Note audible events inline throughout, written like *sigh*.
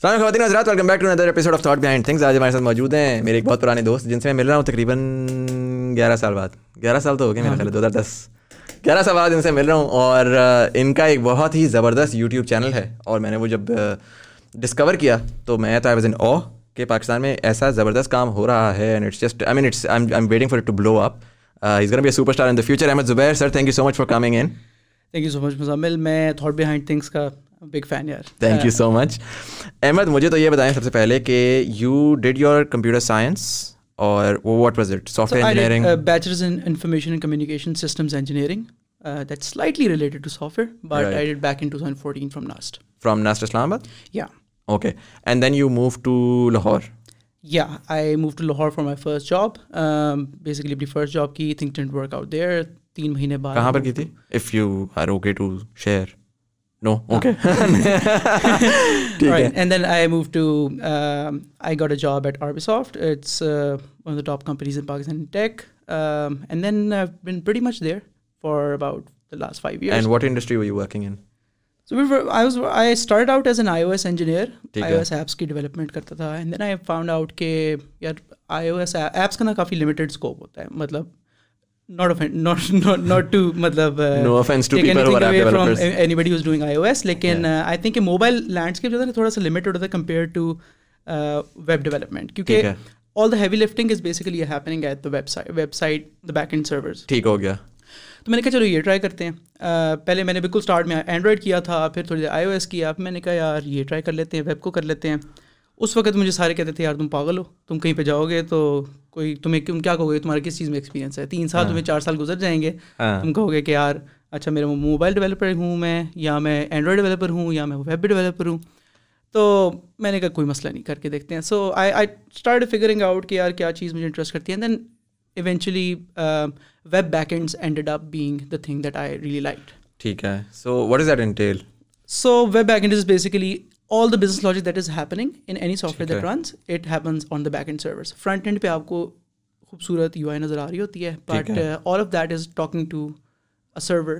سلام خواتین حضرات welcome back to another episode of thought behind things آج ہمارے ساتھ موجود ہیں میرے ایک بہت پرانے دوست جن سے میں مل رہا ہوں تقریباً گیارہ سال بعد گیارہ سال تو ہو گئے میرے خیال دو ہزار دس گیارہ سال بعد ان سے مل رہا ہوں اور ان کا ایک بہت ہی زبردست یوٹیوب چینل ہے اور میں نے وہ جب ڈسکور کیا تو میں تو آئی واز ان او کہ پاکستان میں ایسا زبردست کام ہو رہا ہے and it's just I mean it's I am waiting for to blow up gonna be super in future Ahmed Zubair sir thank you so so much much for coming in thank you Muzammil میں thought swords کا big fan یار thank you so much Ahmed مجھے تو یہ بتائیں سب سے پہلے کہ یو یور کمپیوٹر سائنس اور وہ what was it software software engineering engineering bachelors in in information and communication systems slightly related to but I back 2014 from from NUST NUST Islamabad یا okay and then you move to Lahore یا I move to Lahore for my first job basically اپنی first job کی think tank work out there تین مہینے بعد کہاں پر کی تھی if you are okay to share no okay and then I move to I got a job at R B soft it's one of the top companies in Pakistan tech and then been very much there for about the last five year and what industry you working in start out out as an I I I I O O O S S S engineer apps apps کی development کرتا تھا and then found کہ یار کا نا کافی scope ہوتا ہے مطلب موبائل جو ہے تھوڑا سا لمیٹڈ ہوتا compare to web web web development کیونکہ all the the the heavy lifting is at site site back end ٹھیک ہو گیا تو میں نے کہا چلو یہ ٹرائی کرتے ہیں پہلے میں نے بالکل اسٹارٹ میں اینڈرائڈ کیا تھا پھر تھوڑی دیر آئی او ایس کیا میں نے کہا یار یہ ٹرائی کر لیتے ہیں ویب کو کر لیتے ہیں اس وقت مجھے سارے کہتے تھے یار تم پاگل ہو تم کہیں پہ جاؤ گے تو کوئی تمہیں کیا کہو گے تمہارے کس چیز میں ایکسپیرینس ہے تین سال ہاں۔ تمہیں چار سال گزر جائیں گے ہاں۔ تم کہو گے کہ یار اچھا میرا موبائل ڈیولپر ہوں میں یا میں اینڈرائڈ ڈیولپر ہوں یا میں ویب ڈیولپر ہوں تو میں نے کہا کوئی مسئلہ نہیں کر کے دیکھتے ہیں so I I start figuring out کہ یار کیا چیز مجھے انٹرسٹ کرتی ہے then eventually web back ends ended up being the thing that I really like ٹھیک ہے so what is that until so web back end is basically all the business logic that is happening in any software that runs it happens on the back end servers front end پہ آپ کو خوبصورت you آئی نظر آ رہی ہوتی ہے but all of that is talking to a server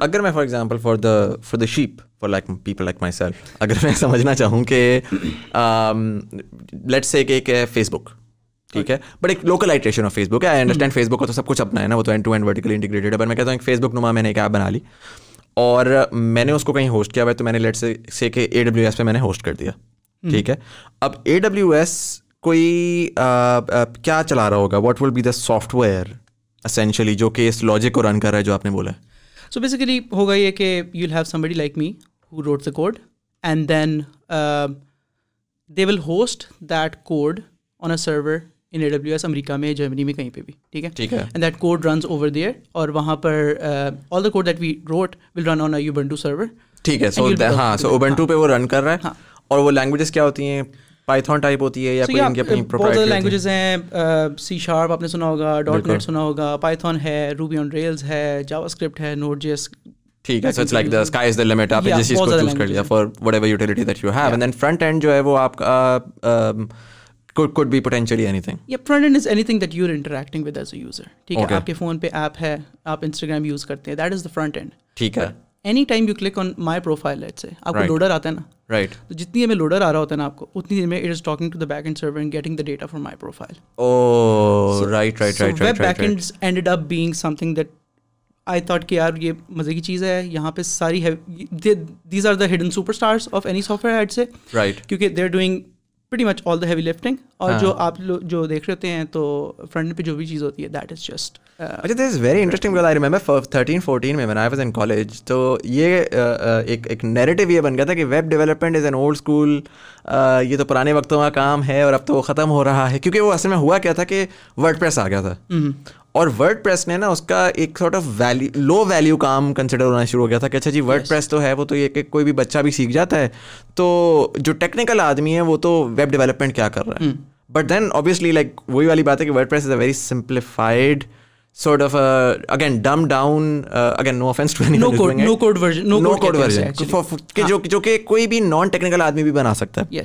اگر میں for example for the for the shape for like people like myself اگر میں *laughs* سمجھنا چاہوں کہ لیٹ um, سے کہ ایک ہے فیس بک ٹھیک ہے بٹ ایک local localisation of Facebook ہے آئی انڈرسٹینڈ فیس بک کا تو سب کچھ اپنا ہے نا وہ تو end to end vertical integrated ہے بٹ میں کہتا ہوں ایک فیس بک نما میں نے ایک ایپ بنا لی اور میں نے اس کو کہیں ہوسٹ کیا ہوا تو میں نے لیٹ سے کہ اے ڈبلیو ایس پہ میں نے ہوسٹ کر دیا hmm. ٹھیک ہے اب اے ڈبلیو ایس کوئی کیا چلا رہا ہوگا what will be the software essentially جو کہ اس لاجک کو رن کر رہا ہے جو آپ نے بولا ہے سو بیسیکلی ہوگا یہ کہ you have somebody like me who wrote the code and then they will host that code on a server in A W S امریکہ میں جرمنی میں کہیں پہ بھی ٹھیک ہے ٹھیک ہے and that code runs over there اور وہاں پر all the code that we wrote will run on Ubuntu server ٹھیک ہے سو ہاں سو اوبنٹو ہاں۔ پہ وہ رن کر رہا ہے ہاں۔ اور وہ لینگویجز کیا ہوتی ہیں پائتھون ٹائپ ہوتی ہے یا کوئی ان کی اپنی uh, بہت زیادہ لینگویجز ہیں سی شارپ uh, آپ نے سنا ہوگا ڈاٹ نیٹ سنا ہوگا پائتھون ہے روبی آن ریلز ہے جاوا اسکرپٹ ہے نوٹ جی ایس ٹھیک ہے so it's like the sky is the limit آپ جس چیز کو چوز کر لیا for whatever utility that you have and then front end جو ہے وہ آپ کا uh, um, could could be potentially anything anything yeah front end is that you're interacting with as a user I thought کہ یار یہ مزے کی چیز ہے یہاں پہ ساری these are are the hidden superstars of any software add سے رائٹ کیونکہ they doing pretty much all the heavy lifting اور جو ہاں۔ آپ جو دیکھ رہے ہوتے ہیں تو فرنٹ پہ جو بھی چیز ہوتی ہے دیٹ از جسٹ اچھا this is very interesting I remember thirteen fourteen میں میں آئی واز ان کالج تو یہ uh, uh, ایک ایک نیریٹو یہ بن گیا تھا کہ web development is an old school یہ تو پرانے وقتوں کا کام ہے اور اب تو وہ ختم ہو رہا ہے کیونکہ وہ اصل میں ہوا کیا تھا کہ ورڈ پریس آ گیا تھا اور ورڈ پریس نے نا اس کا ایک sort of value low value com consider ہونا شروع ہو گیا تھا کہ اچھا جی ورڈ پریس تو ہے وہ تو یہ کہ کوئی بھی بچہ بھی سیکھ جاتا ہے تو جو ٹیکنیکل آدمی ہے وہ تو ویب ڈیولپمنٹ کیا کر رہا ہے بٹ دین اوبیسلی لائک وہی والی بات ہے کہ WordPress is a very simplified sort of again again dumb down no جو کہ کوئی بھی نان ٹیکنیکل آدمی بھی بنا سکتا ہے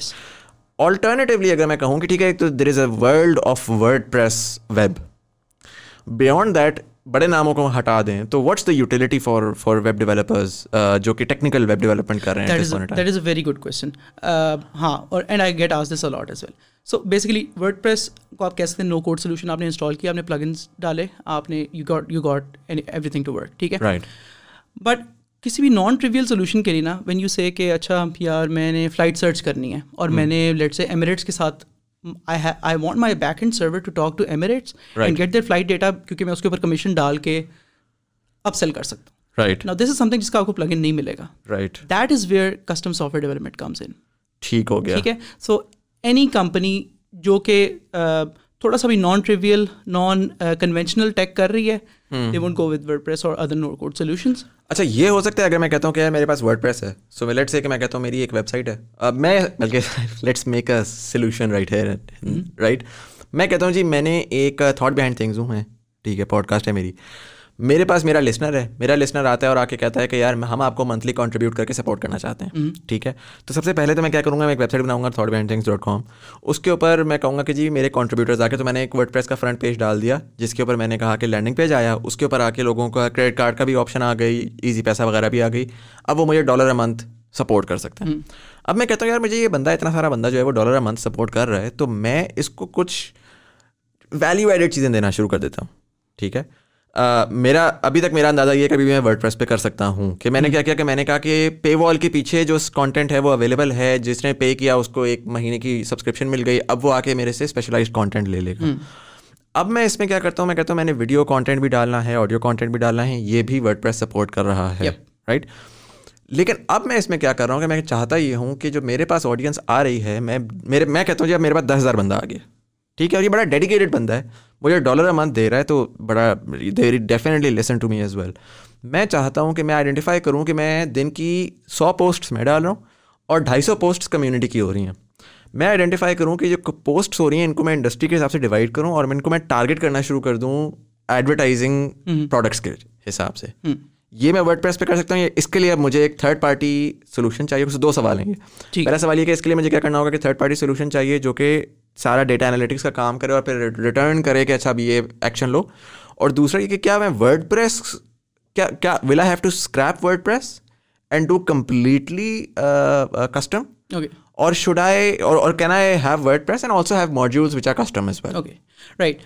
آلٹرنیٹیولی اگر میں کہوں کہ ٹھیک ہے تو there is a world of WordPress web beyond that بڑے ناموں کو ہٹا دیں تو what's the utility for for web developers جو کہ ٹیکنیکل ویب ڈیولپمنٹ کر رہے ہیں that is a very good question ہاں اور and I get as this a lot as well so basically WordPress کو آپ کہہ سکتے ہیں نو کوڈ سولوشن آپ نے انسٹال کیا آپ نے پلگ انس ڈالے آپ نے you got you got everything to work ٹھیک ہے رائٹ بٹ کسی بھی نان ٹریویل سولوشن کے لیے نا وین یو سے کہ اچھا یار میں نے فلائٹ سرچ کرنی ہے اور hmm. میں نے لیٹ سے ایمریٹس کے ساتھ I want my back end server to talk to Emirates and get their flight data کیونکہ میں اس کے اوپر کمیشن ڈال کے اپ سیل کر سکتا ہوں رائٹ نا دس از سم تھنگ جس کا آپ کو پلگ ان نہیں ملے گا right that is where custom software development comes in ٹھیک ہو گیا ٹھیک ہے سو اینی کمپنی جو کہ تھوڑا سا بھی non trivial non conventional tech کر رہی ہے اچھا یہ ہو سکتا ہے اگر میں کہتا ہوں کہ میرے پاس ورڈ پریس ہے سو میں لیٹس سے کہ میں کہتا ہوں میری ایک ویب سائٹ ہے اب میں بلکہ let's make a solution right ہے رائٹ میں کہتا ہوں جی میں نے ایک تھاٹ بہائنڈ تھنگز ہوں ہیں ٹھیک ہے پوڈ کاسٹ ہے میری میرے پاس میرا لسنر ہے میرا لسنر آتا ہے اور آ کے کہتا ہے کہ یار ہم آپ کو منتھلی کنٹریبیوٹ کر کے سپورٹ کرنا چاہتے ہیں ٹھیک ہے تو سب سے پہلے تو میں کیا کروں گا میں ایک ویب سائٹ بناؤں گا بینڈ بینٹنگس ڈاٹ کام اس کے اوپر میں کہوں گا کہ جی میرے کنٹریبیوٹرز آ کے تو میں نے ایک ورڈ پریس کا فرنٹ پیج ڈال دیا جس کے اوپر میں نے کہا کہ لینڈنگ پیج آیا اس کے اوپر آ کے لوگوں کا کریڈٹ کارڈ کا بھی آپشن آ گئی ایزی پیسہ وغیرہ بھی آ گئی اب وہ مجھے ڈالر اے منتھ سپورٹ کر سکتے ہیں اب میں کہتا ہوں یار مجھے یہ بندہ اتنا سارا بندہ جو ہے وہ ڈالر اے منتھ سپورٹ کر رہا ہے تو میں اس کو کچھ ویلیو ایڈیڈ چیزیں دینا شروع کر دیتا ہوں ٹھیک ہے میرا ابھی تک میرا اندازہ یہ کبھی کہ ابھی میں ورڈ پریس پہ کر سکتا ہوں کہ میں نے کیا کیا کہ میں نے کہا کہ پے وال کے پیچھے جو کانٹینٹ ہے وہ اویلیبل ہے جس نے پے کیا اس کو ایک مہینے کی سبسکرپشن مل گئی اب وہ آ کے میرے سے اسپیشلائز کانٹینٹ لے لے گا اب میں اس میں کیا کرتا ہوں میں کہتا ہوں میں نے ویڈیو کانٹینٹ بھی ڈالنا ہے آڈیو کانٹینٹ بھی ڈالنا ہے یہ بھی ورڈ پریس سپورٹ کر رہا ہے رائٹ لیکن اب میں اس میں کیا کر رہا ہوں کہ میں چاہتا یہ ہوں کہ جو میرے پاس آڈینس آ رہی ہے میں میرے میں کہتا ہوں جی اب میرے پاس دس ہزار بندہ آ گیا ٹھیک ہے اور یہ بڑا ڈیڈیکیٹڈ بندہ ہے مجھے ڈالر امانت دے رہا ہے تو بڑا definitely listen to me as well میں چاہتا ہوں کہ میں آئیڈینٹیفائی کروں کہ میں دن کی سو پوسٹس میں ڈال رہا ہوں اور ڈھائی سو پوسٹ کمیونٹی کی ہو رہی ہیں میں آئیڈینٹیفائی کروں کہ جو پوسٹ ہو رہی ہیں ان کو میں انڈسٹری کے حساب سے ڈیوائڈ کروں اور ان کو میں ٹارگیٹ کرنا شروع کر دوں ایڈورٹائزنگ پروڈکٹس کے حساب سے یہ میں ورڈ پریس پہ کر سکتا ہوں اس کے لیے اب مجھے ایک تھرڈ پارٹی سولوشن چاہیے اس دو دو ہیں یہ پہلا سوال یہ کہ اس کے لیے مجھے کیا کرنا ہوگا کہ تھرڈ پارٹی سولوشن چاہیے جو کہ سارا ڈیٹا انالیٹکس کا کام کرے اور پھر ریٹرن کرے کہ اچھا اب یہ ایکشن لو اور دوسرا یہ کہ کیا میں ورڈ پریس کیا کیا will I have to scrap WordPress and do completely custom or should I or can I have WordPress and also have modules which are custom as well okay right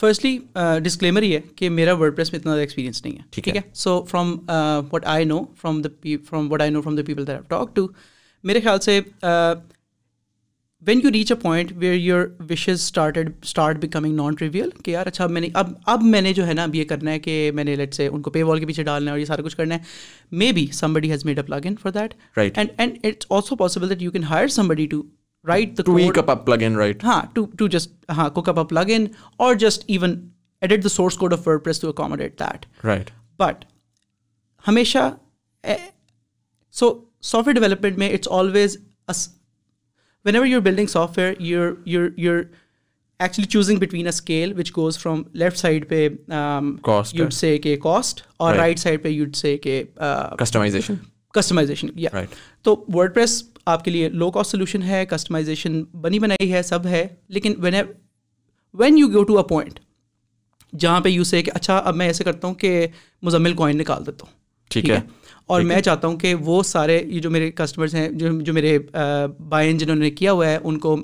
firstly disclaimer یہ ہے کہ میرا WordPress میں اتنا زیادہ experience نہیں ہے ٹھیک ہے so from what I know from the from what I know from the people talk to میرے خیال سے uh, when you reach a point where your started start becoming non trivial کہ یار اچھا میں نے اب اب میں نے جو ہے نا اب یہ کرنا ہے کہ میں نے لیٹ سے ان کو پے وال کے پیچھے ڈالنا ہے اور یہ سارا کچھ کرنا ہے may be some body to right ہاں اپ لگ ان just even edit the source code of to that right but ہمیشہ سو سافٹ ویئر ڈیولپمنٹ میں it's always whenever you building software your your your actually choosing between a scale which goes from left side پہ you'd say کہ cost اور right side پہ you'd say customisation تو WordPress آپ کے لیے low cost solution ہے customisation بنی بنائی ہے سب ہے لیکن when when you go to a point جہاں پہ یو سے کہ اچھا اب میں ایسے کرتا ہوں کہ مزمل کوائن نکال دیتا ہوں ٹھیک ہے اور میں چاہتا ہوں کہ وہ سارے یہ جو میرے کسٹمرس ہیں جو جو میرے بائن جنہوں نے کیا ہوا ہے ان کو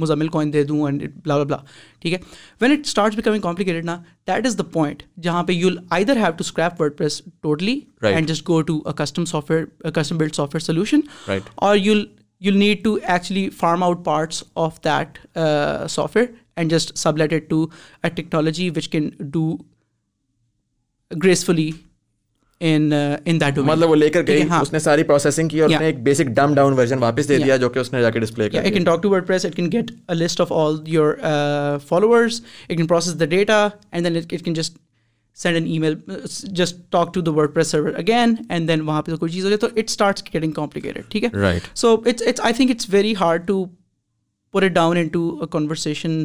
مزمل کوائن دے دوں اینڈ بلا بلا ٹھیک ہے when it start becoming complicated نا دیٹ از دا پوائنٹ جہاں پہ you I there have to scrap WordPress totally and just go to custom software custom build software solution or you you need to actually farm out parts of that software and just to a technology which can do gracefully Uh, مطلب وہ لے کر گئی اس ہاں۔ اس نے نے ساری processing کی اور ایک بیسک ڈم ڈاؤن ورژن واپس دے دیا جو کہ جا کے ڈسپلے کیا can can can talk to WordPress it it get list your data and then it can just send an email just talk to the WordPress server again and then وہاں پہ کوئی چیز ہو جائے تو اٹ اسٹارٹس گیٹنگ کمپلیکیٹڈ ٹھیک ہے so it's it's I think very hard to pour it down into conversation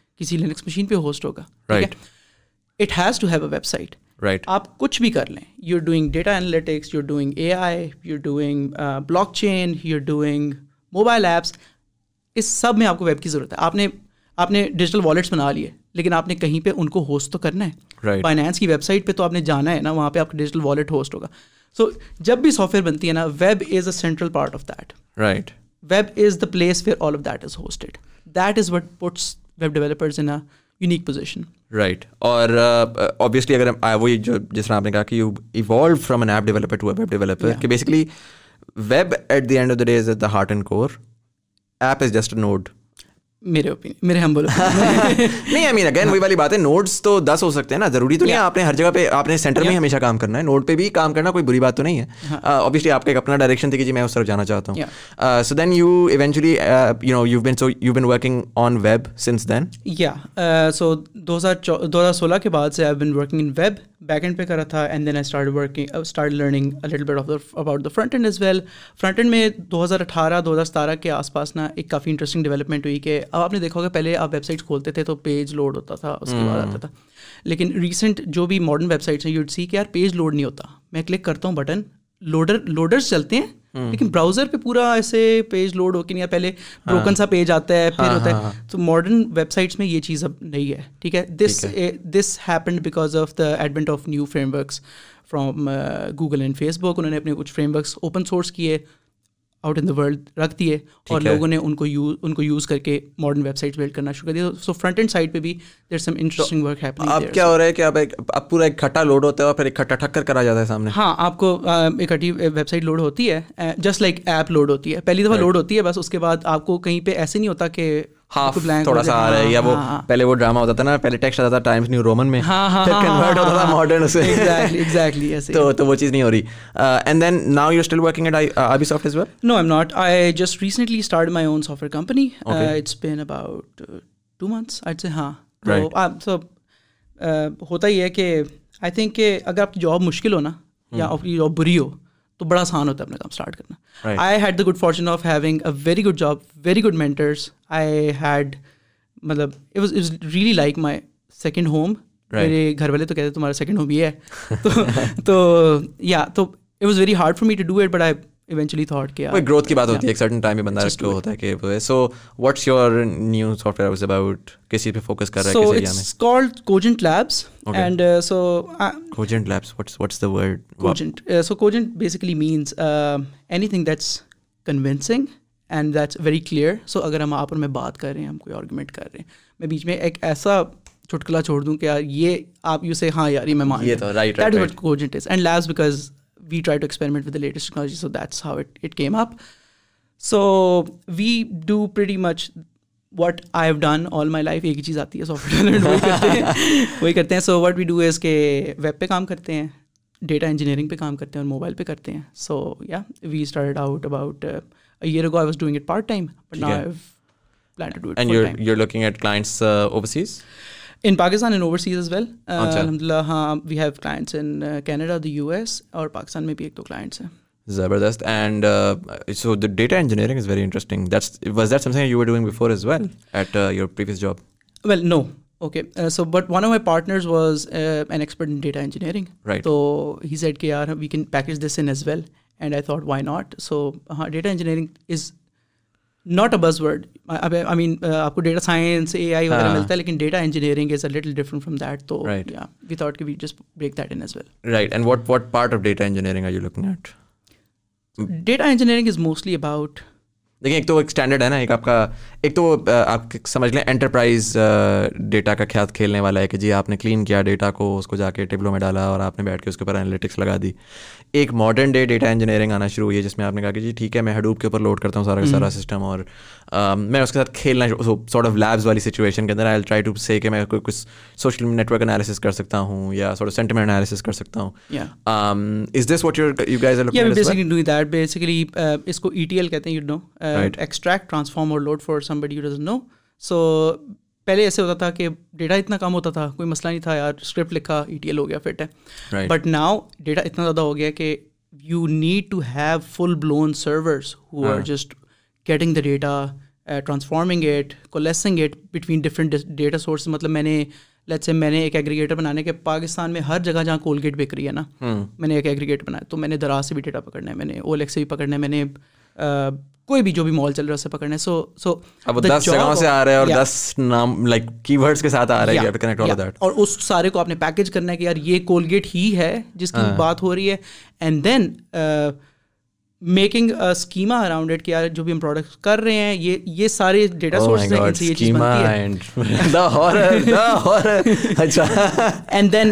کسی لینکس مشین پہ ہوسٹ ہوگا it has to have a website right آپ کچھ بھی کر لیں you are doing data analytics you are doing A I you are doing blockchain you are doing mobile apps اس سب میں آپ کو ویب کی ضرورت ہے آپ نے آپ نے ڈیجیٹل والیٹس بنا لیے لیکن آپ نے کہیں پہ ان کو ہوسٹ تو کرنا ہے فائنینس کی ویب سائٹ پہ تو آپ نے جانا ہے نا وہاں پہ آپ کا ڈیجیٹل والیٹ ہوسٹ ہوگا سو جب بھی سافٹ ویئر بنتی ہے نا web is a central part of that right web is the place where all of that is hosted that is what puts web developers in unique position right اور obviously اگر وہی جو جس طرح آپ نے کہا کہ you evolve from an app developer to web developer کہ basically web at the end of the day is at the heart and core app is just node میرے اوپین میرے ہم بولا *laughs* نہیں مین اگین ہاں. وہی والی بات ہے نوٹس تو دس ہو سکتے ہیں نا ضروری تو نہیں آپ نے ہر جگہ پہ آپ نے سینٹر میں ہمیشہ کام کرنا ہے نوٹ پہ بھی کام کرنا کوئی بری بات تو نہیں ہے اوبیسلی ہاں. uh, آپ کا ایک اپنا ڈائریکشن تھی کہ جی میں اس طرف جانا چاہتا ہوں so then you eventually you you know eventually so you working on web since then یا سو دو ہزار دو ہزار سولہ کے بعد سے I been working in web back end پہ کرا تھا and then I start working start learning little of the about the front end as well front end میں دو ہزار اٹھارہ دو ہزار ستارہ کے آس پاس نا ایک کافی انٹرسٹنگ ڈیولپمنٹ ہوئی کہ اب آپ نے دیکھا ہوگا پہلے آپ ویب سائٹس کھولتے تھے تو پیج لوڈ ہوتا تھا اس کے بعد آتا تھا لیکن ریسنٹ جو بھی ماڈرن ویب سائٹس ہیں یو سی کہ یار پیج لوڈ نہیں ہوتا میں کلک کرتا ہوں بٹن لوڈر لوڈرس چلتے ہیں لیکن براؤزر پہ پورا ایسے پیج لوڈ ہو کے نہیں پہلے بروکن سا پیج آتا ہے پھر ہاں، ہوتا ہے ہاں، ہاں۔ تو ماڈرن ویب سائٹس میں یہ چیز اب نہیں ہے ٹھیک ہے this happened because of the advent of new frameworks from Google and Facebook انہوں نے اپنے کچھ فریم ورکس اوپن سورس کیے آؤٹ ان دا ورلڈ رکھ دیے اور لوگوں نے ان کو یوز ان کو یوز کر کے ماڈرن ویب سائٹس بلڈ کرنا شروع کر دیا سو فرنٹ اینڈ سائڈ پہ بھی دیر سم انٹرسٹنگ ورک ہے اب کیا ہو رہا ہے کہ اب ایک اب پورا ایک کھٹا لوڈ ہوتا ہے اور پھر اکٹھا ٹھک کرا جاتا ہے سامنے ہاں آپ کو اکٹھی ویب سائٹ لوڈ ہوتی ہے جسٹ لائک ایپ لوڈ ہوتی ہے پہلی دفعہ لوڈ ہوتی ہے بس اس کے بعد آپ کو کہیں پہ ایسے نہیں ہوتا کہ ہاف تھوڑا سا آ رہا ہے یا وہ ہاں، ہاں۔ پہلے وہ ڈرامہ ہوتا تھا نا پہلے ٹیکسٹ آتا تھا ٹائمس نیو رومن میں ہاں، پھر کنورٹ ہوتا تھا ماڈرن سے ایگزیکٹلی تو تو وہ چیز نہیں ہو رہی and then now you still working at Arbisoft as well no am not I just recently start my own software company it's been about two months I say ہاں تو ہوتا ہی ہے کہ آئی تھنک کہ اگر آپ کی جاب مشکل ہو نا یا آپ کی جاب بری ہو تو بڑا آسان ہوتا ہے اپنا کام اسٹارٹ کرنا I had the good fortune of having a very good job very good mentors I had مطلب really like my second home میرے گھر والے تو کہتے تمہارا سیکنڈ ہوم یہ ہے تو *laughs* تو یا تو it was very hard for me to do it but I eventually thought کیا کوئی گروتھ کی بات ہوتی ہے ایک سرٹن ٹائم پہ بندہ سٹو ہوتا ہے کہ so what's your new software was about کسی پہ فوکس کر رہا ہے کسی ایریا میں so called Cogent Labs and so Cogent Labs what's what's the word cogent so cogent basically means anything that's convincing and that's very clear so اگر ہم آپ اور میں بات کر رہے ہیں ہم کوئی آرگومنٹ کر رہے ہیں میں بیچ میں ایک ایسا چٹکلا چھوڑ دوں کہ یار یہ آپ یو سے ہاں یار یہ میں مان یہ تو right right Cogent is and Labs because we try to experiment with the latest technology so that's how it it came up so we do pretty much what I have done all my life ایک ہی چیز آتی ہے soft where وہی کرتے ہیں so what we do is کے web پہ کام کرتے ہیں ڈیٹا انجینئرنگ پہ کام کرتے ہیں اور موبائل پہ کرتے ہیں سو یا we start out about year I was doing it part time in Pakistan in overseas as well الحمد للہ ہاں we have clients in Canada the U S اور پاکستان میں بھی ایک دو کلائنٹس ہیں زبردست and so the data engineering is very interesting that's was that something you were doing before as well at your previous job well no okay so but one of my partners was an expert in data engineering right تو he said کے are we can package this in as well and I thought why not so ہاں data engineering is not a buzzword I مین آپ کو data science A I وغیرہ ملتا ہے لیکن data engineering is a little different from that تو we thought کہ we just break that in as well right and what what part of data engineering are you looking at data engineering is mostly about دیکھیں ایک تو ایک standard ہے نا ایک آپ کا ایک تو آپ سمجھ لیں انٹرپرائز ڈیٹا کا خیال کھیلنے والا ہے کہ جی آپ نے کلین کیا ڈیٹا کو اس کو جا کے ٹیبلو میں ڈالا اور آپ نے بیٹھ کے اس کے اوپر انالیٹکس لگا دی ایک ماڈرن ڈے ڈیٹا انجینئرنگ آنا شروع ہوئی ہے جس میں آپ نے کہا کہ جی ٹھیک ہے میں ہڈوب کے اوپر لوڈ کرتا ہوں سارا کا سارا سسٹم اور میں اس کے ساتھ کھیلنا سارٹ آف لیبز والی سچویشن کے اندر آئی ٹرائی ٹو سے کہ میں کوئی کچھ سوشل نیٹ ورک انالیسس کر سکتا ہوں یا somebody you does know so پہلے ایسے ہوتا تھا کہ ڈیٹا اتنا کم ہوتا تھا کوئی مسئلہ نہیں تھا یار اسکرپٹ لکھا ای ٹی ایل ہو گیا فٹ ہے بٹ ناؤ ڈیٹا اتنا زیادہ ہو گیا کہ you need to have full blown servers who or just getting the data transforming it coalescing at between different data source مطلب میں نے لیٹ سے میں نے ایک ایگریگیٹر بنانے کے پاکستان میں ہر جگہ جہاں کولگیٹ بک رہی ہے نا ہاں۔ میں نے ایک ایگریگیٹر بنایا تو میں نے دراز سے بھی ڈیٹا پکڑنا ہے میں نے اولیک سے بھی پکڑنا ہے میں نے uh, کوئی بھی جو بھی مال چل رہا ہے اسے پکڑنا ہے سو سو اب دس جگہوں سے آ رہا ہے اور دس نام لائک کی ورڈس کے ساتھ آ رہا ہے کنیکٹ آل دیٹ اور اس سارے کو آپ نے پیکج کرنا ہے کہ یار یہ کولگیٹ ہی ہے جس کی ہاں۔ بات ہو رہی ہے and then making schema around it کہ یار جو بھی ہم پروڈکٹ کر رہے ہیں یہ یہ سارے ڈیٹا سورسز oh ہیں یہ چیز بنتی ہے *laughs* *laughs* اینڈ اچھا۔ دین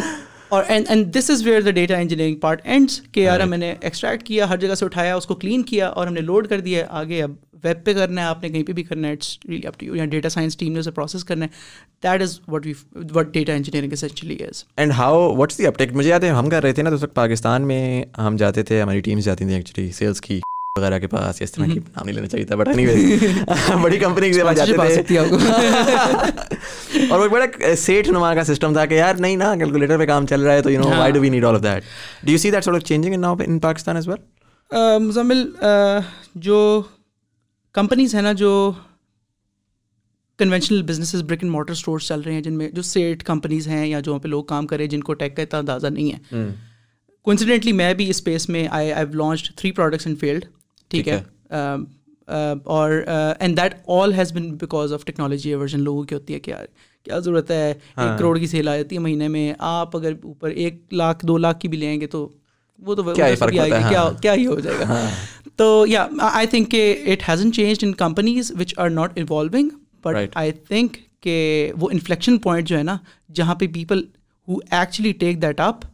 اور and this is where the data engineering part ends کہ یار ہم نے ایکسٹریکٹ کیا ہر جگہ سے اٹھایا اس کو کلین کیا اور ہم نے لوڈ کر دیا آگے اب ویب پہ کرنا ہے آپ نے کہیں پہ بھی کرنا ہے it's really up to you یا ڈیٹا سائنس ٹیم نے اسے پروسیس کرنا ہے that is what we what data engineering is and how what's the مجھے یاد ہے ہم کر رہے تھے نا تو پاکستان میں ہم جاتے تھے ہماری ٹیمس جاتی تھیں ایکچولی سیلس کی وغیرہ کے پاس یا اس طرح کی نام نہیں لینا چاہیے تھا بٹ اینی ویز بڑی کمپنی کے پاس جاتے تھے اور وہ بڑا سیٹ نما کا سسٹم تھا کہ یار نہیں نا کیلکولیٹر پہ کام چل رہا ہے تو you know why do we need all of that do you see that sort of changing in now in Pakistan as well Muzammil جو کمپنیز ہیں نا جو conventional businesses brick and mortar stores چل رہے ہیں جن میں جو سیٹ کمپنیز ہیں یا جو وہاں پہ لوگ کام کرے جن کو ٹیک کا اتنا اندازہ نہیں ہے کوئنسیڈنٹلی میں بھی اسپیس میں I I launch three products in field ٹھیک ہے اور and that all has been because of technology ہے ورژن لوگوں کی ہوتی ہے کہ یار کیا ضرورت ہے ایک ہاں۔ کروڑ کی سیل آ جاتی ہے مہینے میں آپ اگر اوپر ایک لاکھ دو لاکھ کی بھی لیں گے تو وہ تو ہاں۔ کیا ہی ہو جائے گا ہاں۔ تو یا آئی تھنک کہ it hasn't change in companies which are not involving but I think کہ وہ انفلیکشن پوائنٹ جو ہے نا جہاں پہ people who actually take that up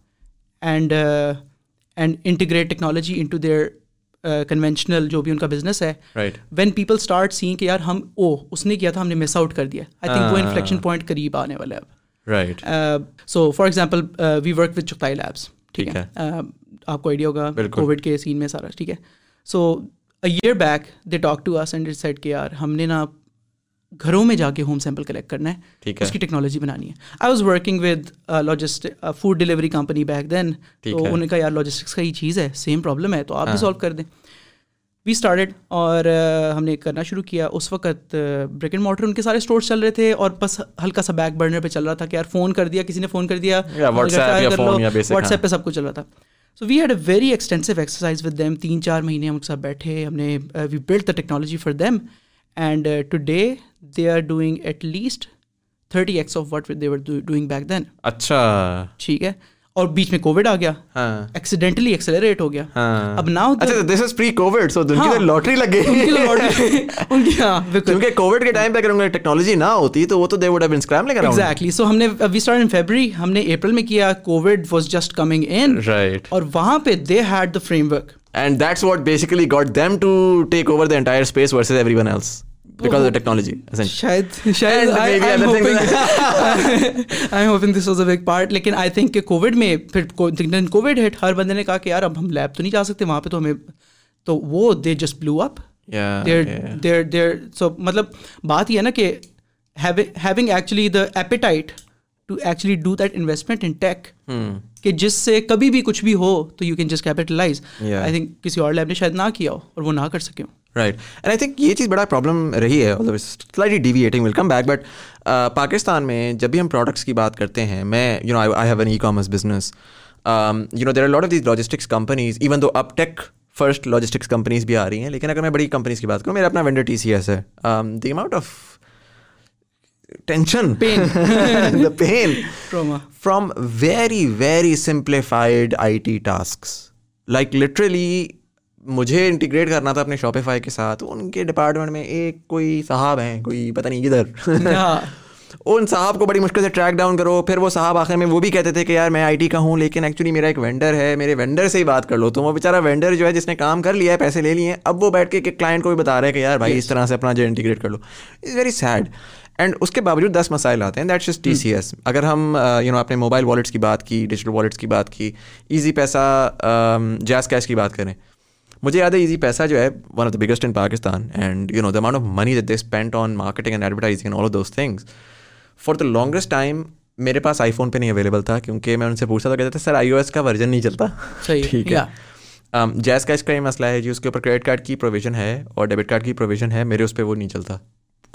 and and integrate technology into their conventional جو بھی ان کا بزنس ہے وین پیپل اسٹارٹ سین کہ یار ہم او oh, اس نے کیا تھا ہم نے مس آؤٹ کر دیا آئی تھنک وہ انفلیکشن پوائنٹ قریب آنے والا ہے so for example we work with Chughtai Labs ٹھیک ہے آپ کو آئیڈیا ہوگا کووڈ کے سین میں سارا ٹھیک ہے so year back they talk to us and said کہ یار ہم نے نا گھروں میں جا کے ہوم سیمپل کلیکٹ کرنا ہے اس کی ٹیکنالوجی بنانی ہے I was working with logistic food delivery company back then تو انہوں نے کہا یار لاجسٹکس کا ہی چیز ہے سیم پرابلم ہے تو آپ بھی سالو ہاں۔ کر دیں وی اسٹارٹیڈ اور ہم نے کرنا شروع کیا اس وقت بریک اینڈ موٹر ان کے سارے اسٹور چل رہے تھے اور بس ہلکا سا بیک برنر پہ چل رہا تھا کہ یار فون کر دیا کسی نے فون کر دیا واٹس ایپ ہاں۔ پہ سب کچھ چل رہا تھا so we had a very extensive exercise with them تین چار مہینے ہم ساتھ بیٹھے ہم نے we build the technology for them and today they are doing at least thirty X of what they are doing back then اچھا ٹھیک ہے اور بیچ میں کووڈ آ گیا ایکسیڈنٹلی ہاں۔ ایکسلریٹ ہو گیا ہاں۔ اب now this is pre COVID so ان کی لاٹری لگ گئی کیونکہ کووڈ کے ٹائم پہ اگر ان کی ٹیکنالوجی نہ ہوتی تو وہ تو دے وڈ ہیو بین سکرام لگا رہا ایگزیکٹلی سو ہم نے وی سٹارٹ ان فیبری ہم نے اپریل میں کیا COVID was just coming in right اور وہاں پہ they had the framework and that's what basically got them to take over the entire space versus everyone else technology کو ہر بندے نے کہا کہ یار اب ہم لیب تو نہیں جا سکتے وہاں پہ تو ہمیں تو وہ دے جسٹ اپ مطلب بات یہ ہے نا کہ appetite do that investment in tech کہ جس سے کبھی بھی کچھ بھی ہو تو you can just capitalize I think کسی اور لیب نے شاید نہ کیا ہو اور وہ نہ کر سکے ہوں رائٹ آئی تھنک یہ چیز بڑا پرابلم رہی ہے بیک بٹ پاکستان میں جب بھی ہم پروڈکٹس کی بات کرتے ہیں میں you know I have an e commerce business you know there are lot of these logistics companies even though tech first logistics companies بھی آ رہی ہیں لیکن اگر میں بڑی کمپنیز کی بات کروں میرا اپنا ونڈر ایس ہے the amount of tension pain from very very simplified I T task like literally مجھے انٹیگریٹ کرنا تھا اپنے شاپیفائی کے ساتھ ان کے ڈپارٹمنٹ میں ایک کوئی صاحب ہیں کوئی پتہ نہیں کدھر ہاں۔ *laughs* ان صاحب کو بڑی مشکل سے ٹریک ڈاؤن کرو پھر وہ صاحب آخر میں وہ بھی کہتے تھے کہ یار میں آئی ٹی کا ہوں لیکن ایکچولی میرا ایک وینڈر ہے میرے وینڈر سے ہی بات کر لو تو وہ بیچارہ وینڈر جو ہے جس نے کام کر لیا ہے پیسے لے لیے ہیں اب وہ بیٹھ کے ایک کلائنٹ کو بھی بتا رہے ہیں کہ یار بھائی اس طرح سے اپنا جو انٹیگریٹ کر لو اٹس ویری سیڈ اینڈ اس کے باوجود دس مسائل آتے ہیں that's is T C S اگر ہم یو نو اپنے موبائل والیٹس کی بات کی ڈیجیٹل والیٹس کی بات کی ایزی پیسہ جیس کیش کی بات کریں مجھے یاد ہے ایزی پیسہ جو ہے one of the biggest in Pakistan and you know the amount of money that they spend on marketing and advertising all of those things for the longest time میرے پاس آئی فون پہ نہیں اویلیبل تھا کیونکہ میں ان سے پوچھتا تھا کہتے تھے سر آئی او ایس کا ورژن نہیں چلتا *laughs* ٹھیک ہے جیس um, کا اس کا یہ مسئلہ ہے جی اس کے اوپر کریڈٹ کارڈ کی پروویژن ہے اور ڈیبٹ کارڈ کی پروویژن ہے میرے اس پہ وہ نہیں چلتا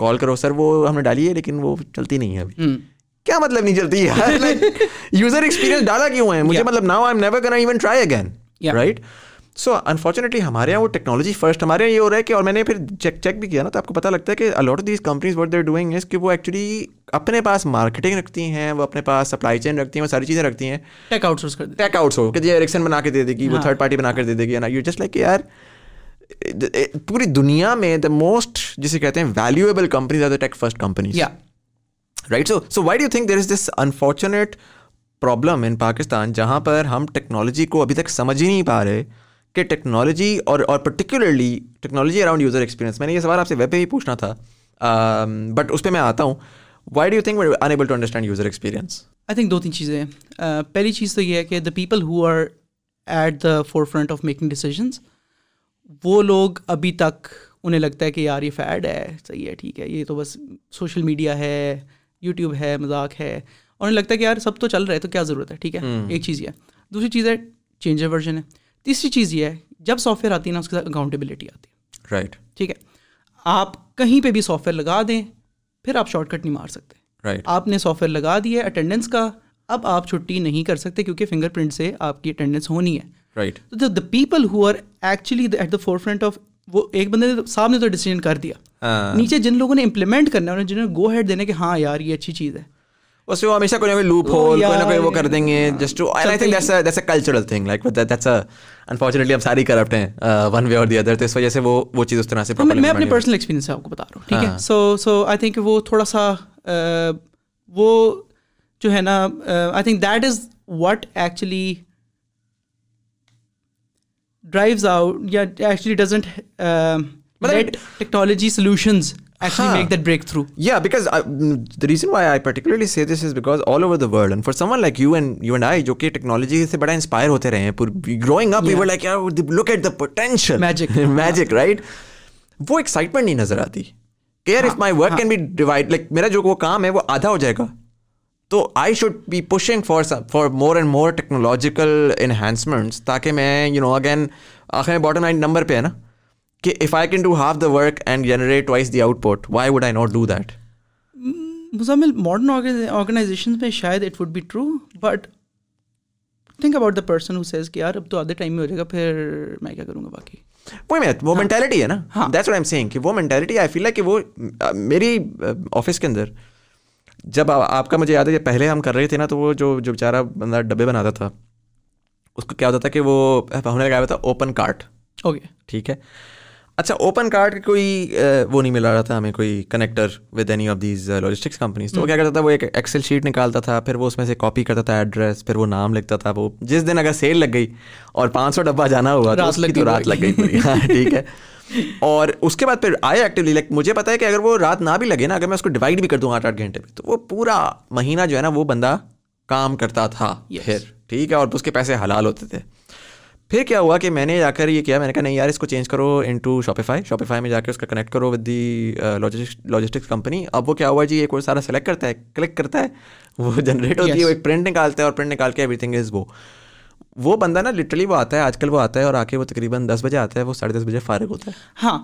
کال کرو سر وہ ہم نے ڈالی ہے لیکن وہ چلتی نہیں ہے ابھی کیا مطلب نہیں چلتی یوزر ایکسپیرینس *laughs* ڈالا کیوں ہے مجھے مطلب now I am never can even try again right so unfortunately ہمارے یہاں وہ ٹیکنالوجی فرسٹ ہمارے یہاں یہ ہو رہا ہے کہ اور میں نے پھر چیک چیک بھی کیا نا تو آپ کو پتہ لگتا ہے کہ a lot of these companies what they're doing is کہ وہ ایکچولی اپنے پاس مارکیٹنگ رکھتی ہیں وہ اپنے پاس سپلائی چین رکھتی ہیں وہ ساری چیزیں رکھتی ہیں ٹیک آؤٹ سورس کرتی ہیں ٹیک آؤٹ سورس کہ یہ جی ایریکسن بنا کے دے دے گی وہ تھرڈ ہاں۔ پارٹی بنا کر دے دے گی نا یو جسٹ لائک یار پوری دنیا میں دا موسٹ جسے کہتے ہیں valuable companies are the tech first companies یا right so so why do think there is this unfortunate problem in Pakistan جہاں پر ہم ٹیکنالوجی کو ابھی تک سمجھ ہی نہیں پا رہے کہ ٹیکنالوجی اور اور particularly technology around user experience میں نے یہ سوال آپ سے ویب پہ بھی پوچھنا تھا بٹ اس پہ میں آتا ہوں why do think enable to understand user experience I think دو تین چیزیں پہلی چیز تو یہ ہے کہ the people who are at the forefront of making decisions وہ لوگ ابھی تک انہیں لگتا ہے کہ یار یہ فیڈ ہے صحیح ہے ٹھیک ہے یہ تو بس سوشل میڈیا ہے یوٹیوب ہے مذاق ہے اور انہیں لگتا ہے کہ یار سب تو چل رہا ہے تو کیا ضرورت ہے ٹھیک ہے ایک چیز یہ دوسری چیز ہے چینجر ورژن ہے تیسری چیز یہ ہے جب سافٹ ویئر آتی ہے نا اس کے ساتھ اکاؤنٹیبلٹی آتی ہے رائٹ ٹھیک ہے آپ کہیں پہ بھی سافٹ ویئر لگا دیں پھر آپ شارٹ کٹ نہیں مار سکتے رائٹ آپ نے سافٹ ویئر لگا دیا ہے اٹینڈنس کا اب آپ چھٹی نہیں کر سکتے کیونکہ فنگر پرنٹ سے آپ کی اٹینڈنس ہونی ہے right the people who are actually at the forefront of وہ ایک بندے نے صاحب نے تو ڈیسیجن کر دیا ہاں۔ نیچے جن لوگوں نے امپلیمنٹ کرنا ہے جنہوں نے گو ہیڈ دینے کہ ہاں یار یہ اچھی چیز ہے اس میں وہ ہمیشہ کوئی نہ کوئی لوپ ہول کوئی نہ کوئی وہ کر دیں گے just to I think that's that's a cultural thing like that's a unfortunately ہم ساری کرپٹ ہیں ون وے اور دی ادر تو اس وجہ سے وہ وہ چیز اس طرح سے میں اپنے پرسنل ایکسپیرینس سے آپ کو بتا رہا ہوں ٹھیک ہے سو سو آئی تھنک وہ تھوڑا سا وہ جو ہے نا I think that is what actually drives out یا actually doesn't technology solutions reason why I purely see this is because all over world for some one like you and you and I جو کہ technology سے بڑا inspire ہوتے رہے ہیں نظر آتی care of my work can be divide like میرا جو وہ کام ہے وہ آدھا ہو جائے گا تو I should be pushing for for more and more technological enhancements تاکہ میں یو نو اگین آخر باٹم لائن نمبر پہ ہے نا کہ if I can do half the work and generate the output why would I not do that Muzammil organization میں شاید it would be true but think about the person who says کہ یار اب تو آدھے ٹائم میں ہو جائے گا پھر میں کیا کروں گا باقی وہ مینٹیلٹی آئی فیل ہے کہ وہ میری آفس کے اندر جب آپ کا مجھے یاد ہے پہلے ہم کر رہے تھے نا تو وہ جو جو بیچارہ بندہ ڈبے بناتا تھا اس کو کیا ہوتا تھا کہ وہ ہوا تھا اوپن کارٹ اوکے ٹھیک ہے اچھا اوپن کارڈ کا کوئی وہ نہیں مل رہا تھا ہمیں کوئی connector with any of these logistics companies تو وہ کیا کرتا تھا وہ ایک ایکسل شیٹ نکالتا تھا پھر وہ اس میں سے کاپی کرتا تھا ایڈریس پھر وہ نام لکھتا تھا وہ جس دن اگر سیل لگ گئی اور پانچ سو ڈبہ جانا ہوا تھا رات لگ گئی ہاں، ٹھیک ہے اور اس کے بعد پھر آئے ایکٹیولی لائک مجھے پتا ہے کہ اگر وہ رات نہ بھی لگے نا اگر میں اس کو ڈیوائڈ بھی کر دوں آٹھ آٹھ گھنٹے پہ تو وہ پورا مہینہ جو ہے نا وہ بندہ کام کرتا تھا پھر ٹھیک ہے اور اس کے پیسے حلال ہوتے تھے پھر کیا ہوا کہ میں نے جا کر یہ کیا میں نے کہا نہیں یار اس کو چینج کرو ٹو شاپیفائی شاپیفائی میں جا کے اس کا کنیکٹ کرو ود دی لاجسٹکس کمپنی اب وہ کیا ہوا جی یہ کوئی سارا سلیکٹ کرتا ہے کلک کرتا ہے وہ جنریٹ ہوتی ہے وہ ایک پرنٹ نکالتا ہے اور پرنٹ نکال کے ایوری تھنگ از وہ وہ بندہ نا لٹرلی وہ آتا ہے آج کل وہ آتا ہے اور آ کے وہ تقریباً دس بجے آتا ہے وہ ساڑھے دس بجے فارغ ہوتا ہے ہاں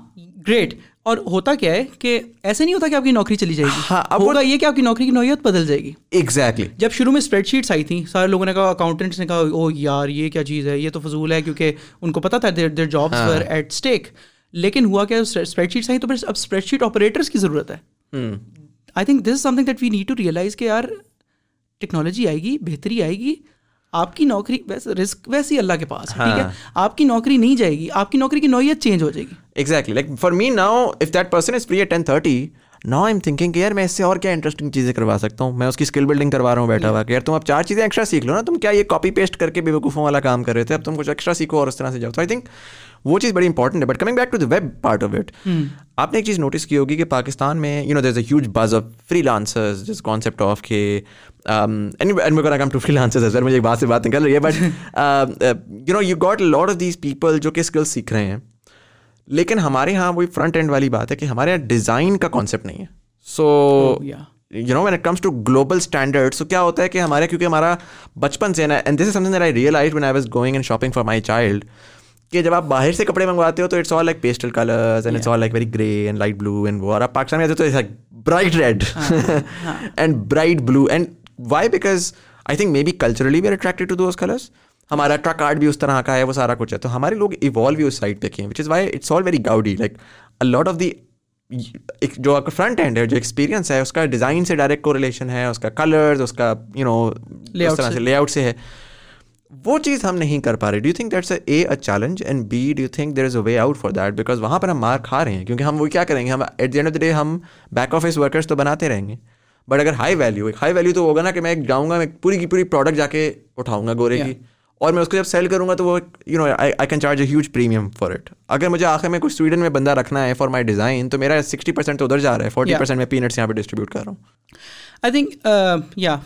گریٹ اور ہوتا کیا ہے کہ ایسے نہیں ہوتا کہ آپ کی نوکری چلی جائے گی ہاں اب ہوگا یہ کہ آپ کی نوکری کی نوعیت بدل جائے گی ایکزیکٹلی جب شروع میں اسپریڈ شیٹس آئی تھیں سارے لوگوں نے کہا اکاؤنٹنٹس نے کہا او یار یہ کیا چیز ہے یہ تو فضول ہے کیونکہ ان کو پتا تھا دیر دیر ایٹ اسٹیک لیکن ہوا کیا اسپریڈ شیٹس آئیں تو پھر اب اسپریڈ شیٹ آپریٹرس کی ضرورت ہے I think this is something that we need to realize کہ یار ٹیکنالوجی آئے گی بہتری آئے گی آپ کی نوکری ویسے رسک ویسے ہی اللہ کے پاس ہے ٹھیک ہے ہاں۔ آپ کی نوکری نہیں جائے گی آپ کی نوکری کی نوعیت چینج ہو جائے گی exactly like for me now if that person is free at ten thirty now I am thinking کہ یار میں اس سے اور کیا انٹرسٹنگ چیزیں کروا سکتا ہوں میں اس کی اسکل بلڈنگ کروا رہا ہوں بیٹھا ہوا کہ یار تم اب چار چیزیں ایکسٹرا سیکھ لو نا تم کیا یہ کاپی پیسٹ کر کے بے وقوفوں والا کام کر رہے تھے اب تم کچھ ایکسٹرا سیکھو اور اس طرح سے جاؤ تو آئی تھنک وہ چیز بڑی امپورٹنٹ ہے but coming back to the web part of it آپ نے ایک چیز نوٹس کی ہوگی کہ پاکستان میں you know there is a huge buzz of freelancers جس کانسیپٹ آف کے ایک بات سے بات نکل رہی ہے but no you got lot of these people جو کہ اسکلس سیکھ رہے ہیں لیکن ہمارے یہاں وہی فرنٹ اینڈ والی بات ہے کہ ہمارے یہاں ڈیزائن کا کانسیپٹ نہیں ہے so you know when it comes to global standard so کیا ہوتا ہے کہ ہمارے کیونکہ ہمارا بچپن سے realize when I was going and shopping for my child کہ جب آپ باہر سے کپڑے منگواتے ہو تو it's all like pastel colours and it's all like very grey and light blue and وہ اور آپ پاکستان میں آتے تو it's like bright bright red and and blue why because I think maybe culturally بھی اٹریکٹیڈ ٹو دوز کلرس ہمارا truck art بھی اس طرح کا ہے وہ سارا کچھ ہے تو ہمارے لوگ ایوالو بھی اس سائڈ پہ کیے ہیں which is why it's all very gaudy like of the جو فرنٹ ہینڈ ہے جو ایکسپیرینس ہے اس کا ڈیزائن سے ڈائریکٹ کو ریلیشن ہے اس کا کلرز اس کا یو نو لے آؤٹ سے ہے وہ چیز ہم نہیں کر پا رہے do you think that's a a challenge and be do you think there is a way out for that because وہاں پر ہم مار کھا رہے ہیں کیونکہ ہم وہ کیا کریں گے ہم at the end of the day ہم بیک آفس ورکرس تو بناتے رہیں گے بٹ اگر ہائی ویلیو ایک ہائی ویلیو تو ہوگا نا کہ میں ایک جاؤں گا میں پوری کی پوری پروڈکٹ جا کے اٹھاؤں گا گورے کی اور میں اس کو جب سیل کروں گا تو وہ you know I can charge a huge premium for it اگر مجھے آخر میں کچھ سویڈن میں بندہ رکھنا ہے فار مائی ڈیزائن تو میرا سکسٹی پرسینٹ تو ادھر جا رہا ہے فورٹی پرسینٹ میں پینٹس یہاں پہ ڈسٹریبیوٹ کر رہا ہوں آئی تھنک یا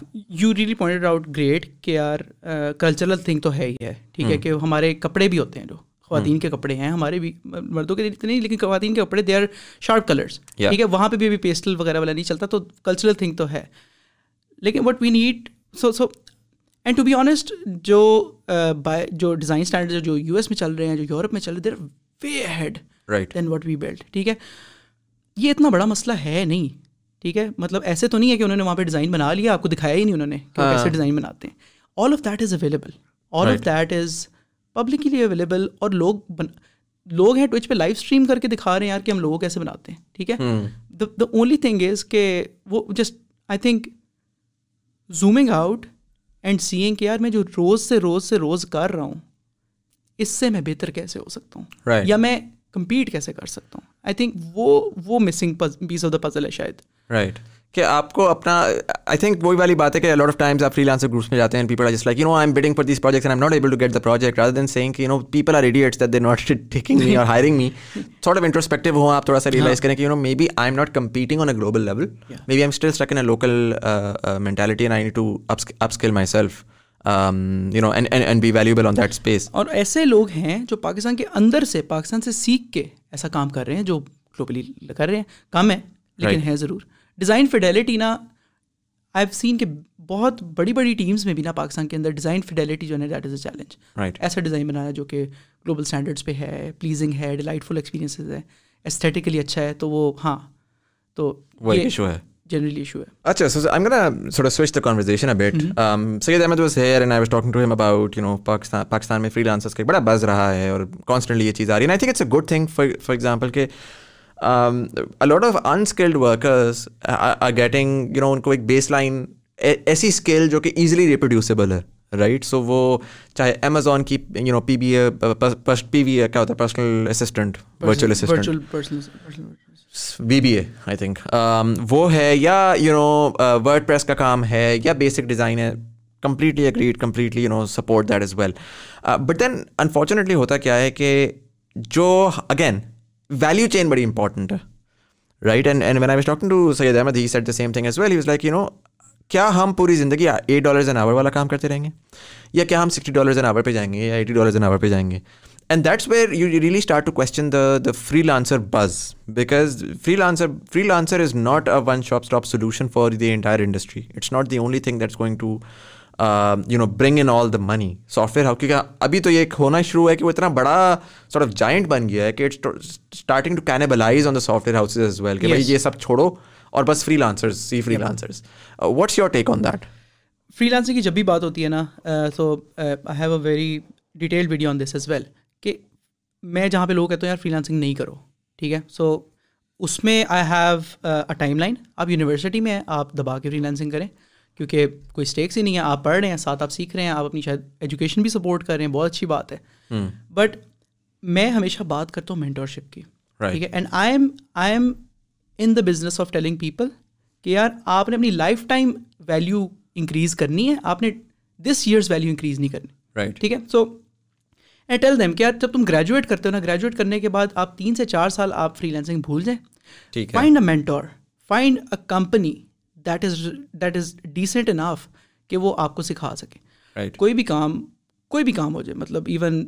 you really pointed out great کہ یار کلچرل uh, تھنگ تو ہے ہی ہے ٹھیک ہے hmm. کہ ہمارے کپڑے بھی ہوتے ہیں جو hmm. خواتین کے کپڑے ہیں ہمارے بھی مردوں کے اتنے نہیں لیکن خواتین کے کپڑے دے آر شارپ کلرس ٹھیک ہے وہاں پہ بھی ابھی پیسٹل وغیرہ والا نہیں چلتا تو کلچرل تھنگ تو ہے لیکن what we need so so and to be honest جو uh, جو ڈیزائن اسٹینڈرڈ جو یو ایس میں چل رہے ہیں جو یورپ میں چل رہے ہیں we had then what we built ٹھیک ہے یہ اتنا بڑا مسئلہ ہے نہیں ٹھیک ہے مطلب ایسے تو نہیں ہے کہ انہوں نے وہاں پہ ڈیزائن بنا لیا آپ کو دکھایا ہی نہیں انہوں نے کہ ہاں۔ کیسے ڈیزائن بناتے ہیں all of that is available all of that is publicly available اور لوگ لوگ ہیں ٹوچ پہ لائف اسٹریم کر کے دکھا رہے ہیں یار کہ ہم لوگوں کیسے بناتے ہیں ٹھیک ہے دا اونلی تھنگ از کہ وہ just I think zooming out and کہ یار میں جو روز سے روز سے روز کر رہا ہوں اس سے میں بہتر کیسے ہو سکتا ہوں یا میں کمپیٹ کیسے کر سکتا ہوں آئی تھنک وہ وہ missing piece of the puzzle ہے شاید رائٹ کہ آپ کو اپنا آئی تھنک وہی والی بات ہے کہ لاٹ آف ٹائمس آپ فری لانسر گروپس میں جاتے ہیں پیپل آر جس like you know I am bidding for this project I am not able to get the project rather than saying you know people are idiots that they not taking me اور hiring me تھوڑا of introspective ہوں آپ تھوڑا سا realize کریں کہ you know maybe I am not competing on a global level maybe am still stuck in local mentality and I need to upskill myself اور ایسے لوگ ہیں جو پاکستان کے اندر سے پاکستان سے سیکھ کے ایسا کام کر رہے ہیں جو گلوبلی کر رہے ہیں کم ہے لیکن ہے ضرور ڈیزائن فیڈیلٹی نا آئی ہیو سین کہ بہت بڑی بڑی ٹیمس میں بھی نا پاکستان کے اندر ڈیزائن فیڈیلٹی جو ہے نا دیٹ از اے چیلنج ایسا ڈیزائن بنانا جو کہ گلوبل اسٹینڈرڈس پہ ہے پلیزنگ ہے ڈیلائٹ فل ایکسپیرینسز ہے ایسٹھیٹیکلی اچھا ہے تو وہ ہاں تو وہی ایشو ہے پاکستان اچھا، mm-hmm. um, میں فری لانسرس کا بڑا بز رہا ہے اور کانسٹنٹلی یہ چیز آ رہی ہے گڈ تھنگ فار ایگزامپل کہ a lot of unskilled workers are getting you know ان کو ایک بیس لائن ایسی اسکل جو کہ ایزیلی ریپروڈیوسیبل ہے رائٹ سو وہ چاہے امیزون کی you know P B A P B A کیا ہوتا ہے personal assistant virtual assistant B B A I think وہ ہے یا یو نو ورڈ پریس کا کام ہے یا بیسک ڈیزائن ہے completely agreed completely you know support that as well but then unfortunately ہوتا کیا ہے کہ جو اگین ویلیو چین بڑی امپورٹنٹ ہے right and and when I to Syed Ahmed he said the same thing as well hat like you know کیا ہم پوری زندگی ایٹ ڈالرز این آور والا کام کرتے رہیں گے یا کیا ہم سکسٹی ڈالرز این آور پہ جائیں گے یا ایٹی ڈالرز این آور پہ جائیں گے and that's where you really start to question the the freelancer buzz because freelancer freelancer is not one shop stop solution for the entire industry it's not the only thing that's going to you know bring in all the money software how کیونکہ ابھی تو یہ ہونا شروع ہے کہ وہ اتنا بڑا سارٹ آف جائنٹ بن گیا ہے کہ starting to on the software as well کہ یہ سب چھوڑو اور بس freelancers see freelancers what's your take on that freelancing کی جب بھی بات ہوتی ہے نا so I have a very detail video on this as well کہ میں جہاں پہ لوگ کہتے ہیں یار فری لانسنگ نہیں کرو ٹھیک ہے سو اس میں I have a timeline آپ یونیورسٹی میں ہیں آپ دبا کے فری لانسنگ کریں کیونکہ کوئی اسٹیکس ہی نہیں ہے آپ پڑھ رہے ہیں ساتھ آپ سیکھ رہے ہیں آپ اپنی شاید ایجوکیشن بھی سپورٹ کر رہے ہیں بہت اچھی بات ہے بٹ میں ہمیشہ بات کرتا ہوں مینٹور شپ کی ٹھیک ہے and I am I am in the business of telling people کہ یار آپ نے اپنی لائف ٹائم ویلیو انکریز کرنی ہے آپ نے دس ایئرس ویلیو انکریز نہیں کرنی رائٹ ٹھیک ہے سو اینڈ ٹیل دیم کہ یار جب تم گریجویٹ کرتے ہو نا گریجویٹ کرنے کے بعد آپ تین سے چار سال آپ فری لینسنگ بھول جائیں find a mentor find a company that that is is decent enough کہ وہ آپ کو سکھا سکے کوئی بھی کام کوئی بھی کام ہو جائے مطلب ایون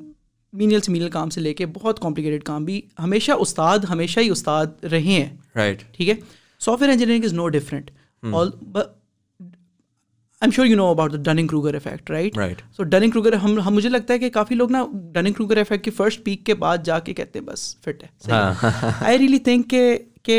مینیل سے کام سے لے کے بہت کمپلیکیٹڈ کام بھی ہمیشہ استاد ہمیشہ ہی استاد رہے ہیں رائٹ ٹھیک ہے software engineering is no all I am sure you know about Dunning Kruger effect right so Dunning Kruger ہم ہم مجھے لگتا ہے کہ کافی لوگ نا ڈننگ کروگر افیکٹ کی فرسٹ پیک کے بعد جا کے کہتے ہیں بس فٹ ہے آئی ریئلی تھنک کہ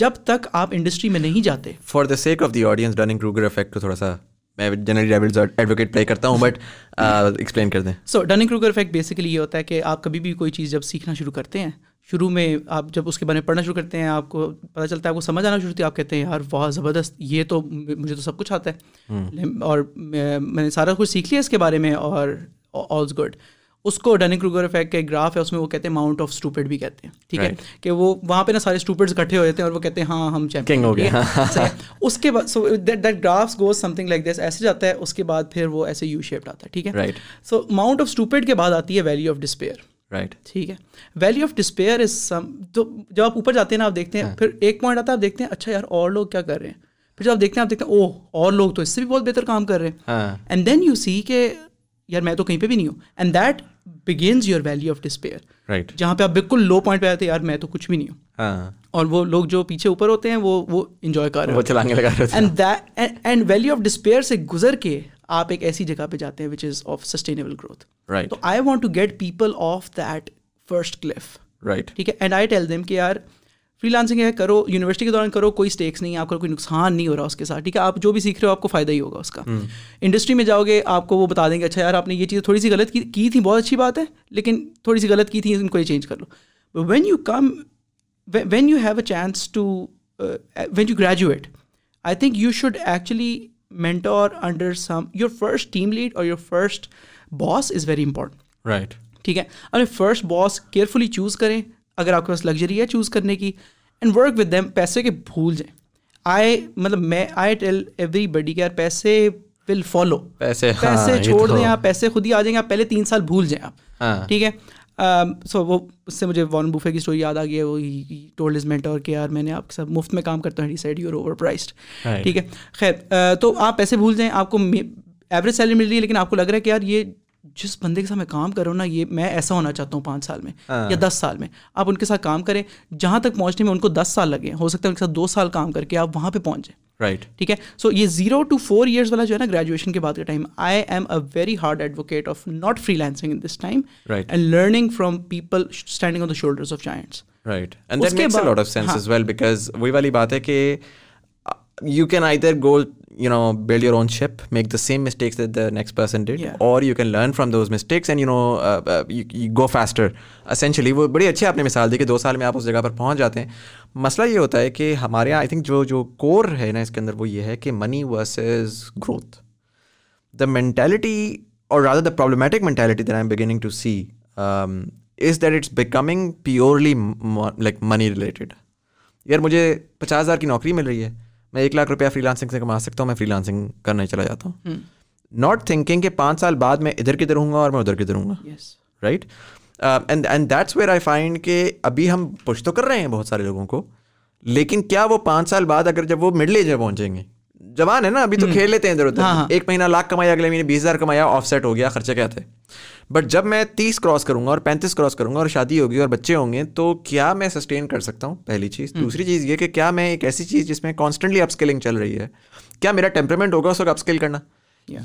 جب تک آپ انڈسٹری میں نہیں جاتے for the sake of the audience Dunning Kruger effect تھوڑا سا میں جنرلی ایڈوکیٹ پلے کرتا ہوں بٹ ایکسپلین uh, کر دیں so Dunning Kruger effect basically یہ ہوتا ہے کہ آپ کبھی بھی کوئی چیز جب سیکھنا شروع کرتے ہیں شروع میں آپ جب اس کے بارے میں پڑھنا شروع کرتے ہیں آپ کو پتہ چلتا ہے آپ کو سمجھ آنا شروع ہوتی ہے آپ کہتے ہیں یار بہت زبردست یہ تو مجھے تو سب کچھ آتا ہے اور میں نے سارا کچھ سیکھ لیا اس کے بارے میں اور آلز گڈ اس کو ڈنی کروگر افیکٹ کا ایک گراف ہے اس میں وہ کہتے ہیں ماؤنٹ آف اسٹوپڈ بھی کہتے ہیں ٹھیک ہے کہ وہ وہاں پہ نا سارے اکٹھے کٹھے جاتے ہیں اور وہ کہتے ہیں ہاں ہم چیمپئن ہو گئے ہاں، ہاں، ہاں۔ *laughs* اس کے بعد so that that graphs goes something like this ایسے جاتا ہے اس کے بعد پھر وہ ایسے یو شیپڈ آتا ہے ٹھیک ہے سو ماؤنٹ آف اسٹوپڈ کے بعد آتی ہے ویلیو آف ڈسپیئر رائٹ ٹھیک ہے valley of despair is some تو جب آپ اوپر جاتے ہیں نا آپ دیکھتے ہیں پھر ایک پوائنٹ آتا ہے آپ دیکھتے ہیں اچھا یار اور لوگ کیا کر رہے ہیں پھر جب آپ دیکھتے ہیں آپ دیکھتے ہیں او اور لوگ تو اس سے بھی بہت بہتر کام کر رہے ہیں اینڈ دین یو سی کہ یار میں تو کہیں پہ بھی نہیں ہوں and that begins your valley of despair right جہاں پہ آپ بالکل لو پوائنٹ پہ آتے یار میں تو کچھ بھی نہیں ہوں ہاں۔ اور وہ لوگ جو پیچھے اوپر ہوتے ہیں وہ وہ انجوائے کر رہے ہیں اینڈ ویلی آف ڈسپیئر سے گزر کے آپ ایک ایسی جگہ پہ جاتے ہیں which is of sustainable growth تو I want to get people of that first cliff right ٹھیک ہے اینڈ آئی ٹیل دیم کہ یار فری لانسنگ ہے کرو یونیورسٹی کے دوران کرو کوئی اسٹیکس نہیں آپ کا کوئی نقصان نہیں ہو رہا اس کے ساتھ ٹھیک ہے آپ جو بھی سیکھ رہے ہو آپ کو فائدہ ہی ہوگا اس کا انڈسٹری میں جاؤ گے آپ کو وہ بتا دیں گے اچھا یار آپ نے یہ چیز تھوڑی سی غلط کی کی تھی بہت اچھی بات ہے لیکن تھوڑی سی غلط کی تھی ان کو یہ چینج کر لو when you come when you have a chance to when you graduate I think you should actually mentor under some your first team lead اور your first boss is very important right ٹھیک ہے اپنے first boss carefully choose کریں اگر آپ کے پاس luxury ہے چوز کرنے کی اینڈ ورک ود دیم پیسے کے بھول جائیں آئی مطلب میں ٹیل ایوری بڈی کے پیسے ول فالو پیسے ہاں، پیسے چھوڑ دیں آپ پیسے خود ہی آ جائیں گے آپ پہلے تین سال بھول جائیں آپ ہاں۔ ٹھیک ہے سو وہ اس سے مجھے وارن بوفے کی اسٹوری یاد آ گئی ہے وہ ٹور از اور کہ یار میں نے آپ کے ساتھ مفت میں کام کرتا ہوں یو اوور پرائزڈ ٹھیک ہے خیر تو آپ پیسے بھول جائیں آپ کو ایوریج سیلری مل رہی ہے لیکن آپ کو لگ رہا ہے کہ یار یہ جس بندے کے ساتھ میں کام کروں نا یہ میں ایسا ہونا چاہتا ہوں پانچ سال میں ہاں۔ یا دس سال میں آپ ان کے ساتھ کام کریں جہاں تک پہنچنے میں ان کو دس سال لگے ہو سکتا ہے ان کے ساتھ دو سال کام کر کے آپ وہاں پہ پہنچ جائیں رائٹ ٹھیک ہے سو یہ زیرو ٹو فور ایئرس والا جو ہے نا گریجویشن کے بعد کا time I am a very hard advocate of not freelancing in this time and learning from people standing on the shoulders of giants right and that makes a lot of sense as well because وہی والی بات ہے کہ you can either go you know build your own ship make the same mistakes the next person did اور you can learn from those mistakes and you know go faster essentially وہ بڑی اچھی آپ نے مثال دی کہ دو سال میں آپ اس جگہ پر پہنچ جاتے ہیں مسئلہ یہ ہوتا ہے کہ ہمارے یہاں آئی تھنک جو جو کور ہے نا اس کے اندر وہ یہ ہے کہ money versus growth the mentality or rather the problematic mentality that I am beginning to see is that it's becoming purely like money related یار مجھے پچاس ہزار کی نوکری مل رہی ہے میں ایک لاکھ روپیہ فری لانسنگ سے کما سکتا ہوں میں فری لانسنگ کرنے چلا جاتا ہوں ناٹ تھنکنگ کہ پانچ سال بعد میں ادھر کدھر ہوں گا اور میں ادھر کدھر ہوں گا right and and that's where I find کہ ابھی ہم پوچھ تو کر رہے ہیں بہت سارے لوگوں کو لیکن کیا وہ پانچ سال بعد اگر جب وہ مڈل ایج میں پہنچیں گے جوان ہے نا ابھی تو کھیل لیتے ہیں ادھر ادھر ہاں، ہاں۔ ایک مہینہ لاکھ کمایا اگلے مہینے بیس ہزار کمایا آف سیٹ ہو گیا خرچے کیا تھے بٹ جب میں تیس کراس کروں گا اور پینتیس کراس کروں گا اور شادی ہوگی اور بچے ہوں گے تو کیا میں سسٹین کر سکتا ہوں پہلی چیز دوسری چیز یہ کہ کیا میں ایک ایسی چیز جس میں کانسٹنٹلی اپ اسکلنگ چل رہی ہے کیا میرا ٹیمپرمنٹ ہوگا اس وقت اپ اسکل کرنا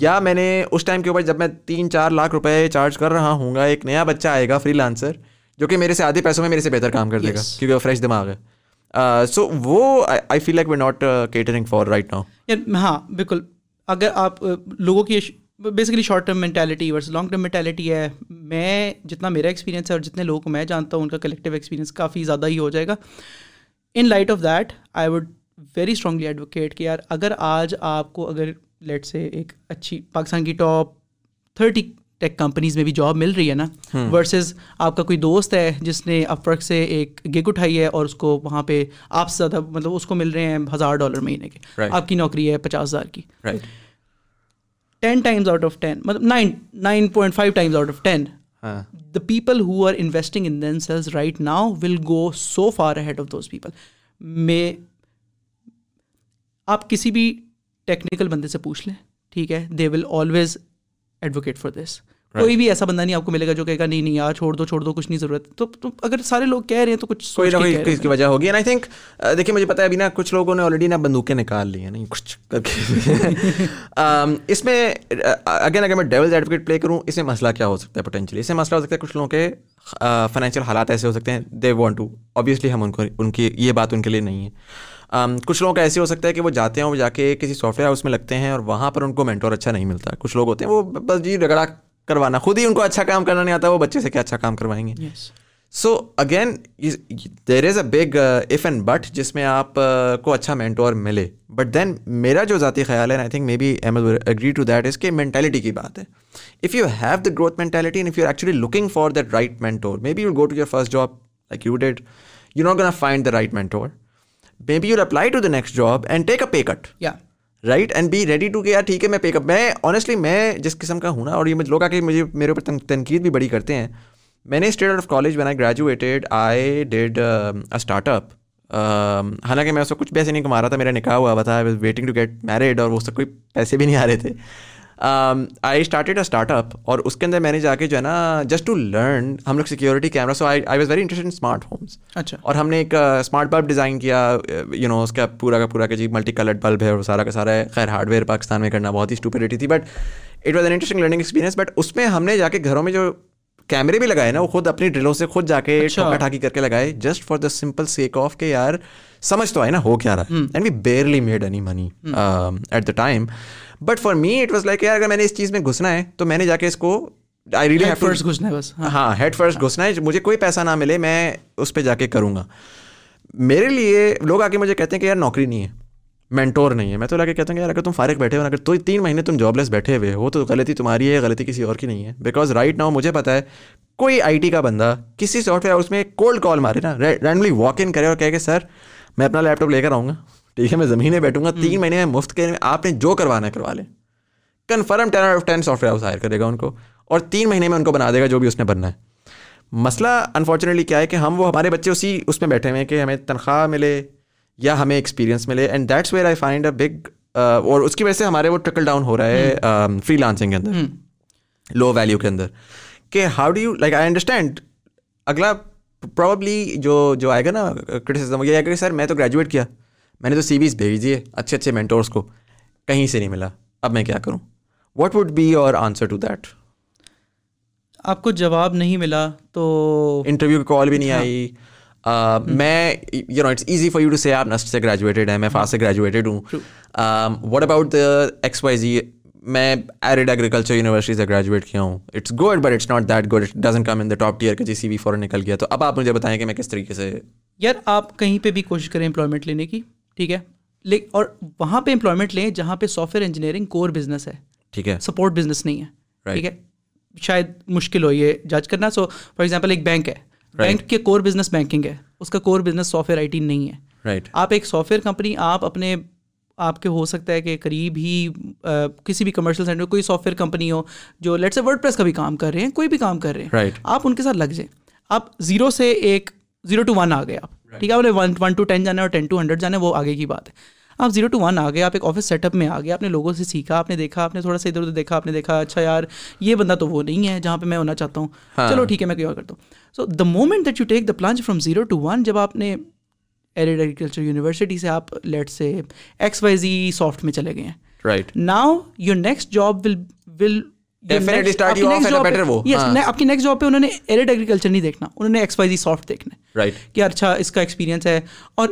یا میں نے اس ٹائم کے اوپر جب میں تین چار لاکھ روپئے چارج کر رہا ہوں گا ایک نیا بچہ آئے گا فری لانسر جو کہ میرے سے آدھے پیسوں میں میرے سے بہتر کام کر دے گا کیونکہ وہ فریش دماغ ہے سو وہ I feel like we not catering for right now ہاں بالکل اگر آپ لوگوں کی basically short term mentality versus long term mentality ہے میں جتنا میرا ایکسپیرینس ہے اور جتنے لوگ کو میں جانتا ہوں ان کا کلیکٹیو ایکسپیرینس کافی زیادہ ہی ہو جائے گا in light of that I would very strongly advocate کہ یار اگر آج آپ کو اگر لیٹ سے ایک اچھی پاکستان کی ٹاپ تھرٹی ٹیک کمپنیز میں بھی جاب مل رہی ہے نا ورسز آپ کا کوئی دوست ہے جس نے افورق سے ایک گگ اٹھائی ہے اور اس کو وہاں پہ آپ سے زیادہ مطلب اس کو مل رہے ہیں ہزار ڈالر مہینے کے آپ کی نوکری ہے پچاس ہزار کی ten ten ten times times out out of of مطلب nine nine point five the people who are investing in themselves right now will go so far head of those people میں آپ کسی بھی ٹیکنیکل بندے سے پوچھ لیں ٹھیک ہے they will always advocate for this کوئی بھی ایسا بندہ نہیں آپ کو ملے گا جو کہ نہیں نہیں یار چھوڑ دو چھوڑ دو کچھ نہیں ضرورت تو اگر سارے لوگ کہہ رہے ہیں تو کچھ کوئی نہ اس کی وجہ ہوگی آئی تھنک uh, دیکھیے مجھے پتا ہے ابھی نا کچھ لوگوں نے آلریڈی نا بندوقیں نکال لی ہیں نہیں کچھ کر کے *laughs* um, اس میں اگین uh, اگر میں ڈیولز ایڈوکیٹ پلے کروں اس میں مسئلہ کیا ہو سکتا ہے پوٹینشلی اس میں مسئلہ ہو سکتا ہے کچھ لوگوں کے فائنینشیل uh, حالات ایسے ہو سکتے ہیں دے وانٹ ٹو آبویسلی ہم ان کو ان کی یہ بات ان کے لیے نہیں ہے um, کچھ لوگوں کا ایسے ہو سکتا ہے کہ وہ جاتے ہیں وہ جا کے کسی سافٹ ویئر ہاؤس میں لگتے ہیں اور وہاں پر ان کو مینٹور اچھا نہیں ملتا کچھ لوگ ہوتے ہیں وہ بس جی رگڑا کروانا خود ہی ان کو اچھا کام کرنا نہیں آتا وہ بچے سے کیا اچھا کام کروائیں گے so again there is a big if and but جس میں آپ uh, کو اچھا مینٹور ملے بٹ دین میرا جو ذاتی خیال ہے I think maybe I agree to that is کہ مینٹیلٹی کی بات ہے if you have the growth mentality and if you are actually looking for that right mentor be you go to your first job like you you gonna find the right mentor be you apply to the next job and take pay cut یا right and be ready to کہ یار ٹھیک ہے میں pack اپ میں honestly میں جس قسم کا ہوں نا اور یہ لوگ آ کے مجھے میرے اوپر تنقید بھی بڑی کرتے ہیں میں نے اسٹیٹ آف کالج بنا graduated I did start up حالانکہ میں اس کو کچھ پیسے نہیں کما رہا تھا میرا نکاح ہوا تھا ویٹنگ ٹو گیٹ میرڈ اور وہ اس سے کوئی پیسے بھی نہیں آ رہے تھے I started a startup اور اس کے اندر میں نے جا کے جو ہے نا جسٹ ٹو لرن ہم لوگ security camera so I was very interest in smart homes اچھا اور ہم نے ایک اسمارٹ بلب ڈیزائن کیا یو uh, نو اس کا پورا کا پورا کہ جی ملٹی کلرڈ بلب ہے اور سارا کا سارا ہے خیر ہارڈ ویئر پاکستان میں کرنا بہت ہی تھی but it was an interesting learning experience but اس میں ہم نے جا کے گھروں میں جو کیمرے بھی لگائے نا وہ خود اپنی ڈرلوں سے خود جا کے اچھا۔ ٹھاکی کر کے لگائے just for the simple sake of کہ یار سمجھ تو آئے نا ہو کیا رہا and we barely made any money at the time but for me it was like یار اگر میں نے اس چیز میں گھسنا ہے تو میں نے جا کے اس کو آئی ہیڈ فرسٹ گھسنا ہے بس ہاں ہیڈ فرسٹ گھسنا ہے مجھے کوئی پیسہ نہ ملے میں اس پہ جا کے کروں گا میرے لیے لوگ آ کے مجھے کہتے ہیں کہ یار نوکری نہیں ہے مینٹور نہیں ہے میں تو کے کہتا ہوں کہ یار اگر تم فارغ بیٹھے ہو اگر تو تین مہینے تم جاب لیس بیٹھے ہوئے ہو تو غلطی تمہاری ہے غلطی کسی اور کی نہیں ہے بیکاز رائٹ ناؤ مجھے پتا ہے کوئی آئی ٹی کا بندہ کسی سافٹ ویئر اس میں کولڈ کال مارے نا رینڈلی واک ان کرے اور کہہ کے سر میں اپنا لیپ ٹاپ لے کر آؤں گا ٹھیک ہے میں زمین میں بیٹھوں گا تین مہینے میں مفت کے آپ نے جو کروانا ہے کروا لیں confirm ten of ten software ظاہر کرے گا ان کو اور تین مہینے میں ان کو بنا دے گا جو بھی اس نے بننا ہے مسئلہ انفارچونیٹلی کیا ہے کہ ہم وہ ہمارے بچے اسی اس میں بیٹھے ہوئے ہیں کہ ہمیں تنخواہ ملے یا ہمیں ایکسپیرینس ملے and that's where I find a big اور اس کی وجہ سے ہمارے وہ ٹرکل ڈاؤن ہو رہا ہے فری لانسنگ um, کے اندر لو ویلیو کے اندر کہ how do you like I understand اگلا پرابلی جو جو آئے گا نا کرٹیسزم یہ سر میں تو گریجویٹ کیا میں نے تو سی ویز بھیج دیے اچھے اچھے مینٹورس کو کہیں سے نہیں ملا اب میں کیا کروں what would be your answer to that آپ کو جواب نہیں ملا تو انٹرویو کی کال بھی نہیں ہاں۔ آئی میں you know it's easy for you to say آپ نسٹ سے گریجویٹڈ ہیں میں فاسٹ سے گریجویٹڈ ہوں what about X Y Z میں ایریڈ ایگریکلچر یونیورسٹی سے گریجویٹ کیا ہوں it's good but it's not that it doesn't come in the top tier کا جی سی بی فور نکل گیا تو اب آپ مجھے بتائیں کہ میں کس طریقے سے یار آپ کہیں پہ بھی کوشش کریں امپلائمنٹ لینے کی ٹھیک ہے لیکن اور وہاں پہ امپلائمنٹ لیں جہاں پہ software engineering core business ہے ٹھیک ہے سپورٹ بزنس نہیں ہے ٹھیک ہے شاید مشکل ہو یہ جج کرنا سو فار ایگزامپل ایک بینک ہے بینک کے کور بزنس بینکنگ ہے اس کا core business software I T نہیں ہے رائٹ آپ ایک سافٹ ویئر کمپنی آپ اپنے آپ کے ہو سکتا ہے کہ قریب ہی کسی بھی کمرشل سینٹر کوئی سافٹ ویئر کمپنی ہو جو لیٹ سے ورڈ پریس کا بھی کام کر رہے ہیں کوئی بھی کام کر رہے ہیں آپ ان کے ساتھ لگ جائیں آپ زیرو سے ایک زیرو ٹو ون آ گئے آپ ٹھیک ہے آپ نے ون ون ٹو ٹین جانا ہے اور ٹین ٹو ہنڈریڈ جانا ہے وہ آگے کی بات ہے آپ زیرو ٹو ون آ گئے آپ ایک آفس سیٹ اپ میں آ گئے آپ نے لوگوں سے سیکھا آپ نے دیکھا آپ نے تھوڑا سا ادھر ادھر دیکھا آپ نے دیکھا اچھا یار یہ بندہ تو وہ نہیں ہے جہاں پہ میں ہونا چاہتا ہوں چلو ٹھیک ہے میں کیوں کرتا ہوں so the moment that you take the plunge from zero to one جب آپ نے ایڈیڈ ایگریکلچر یونیورسٹی سے آپ let say X Y Z soft میں چلے گئے ہیں right now your next job will will آپ کیلچر نہیں دیکھنا اچھا اس کا ایکسپیرئنس ہے اور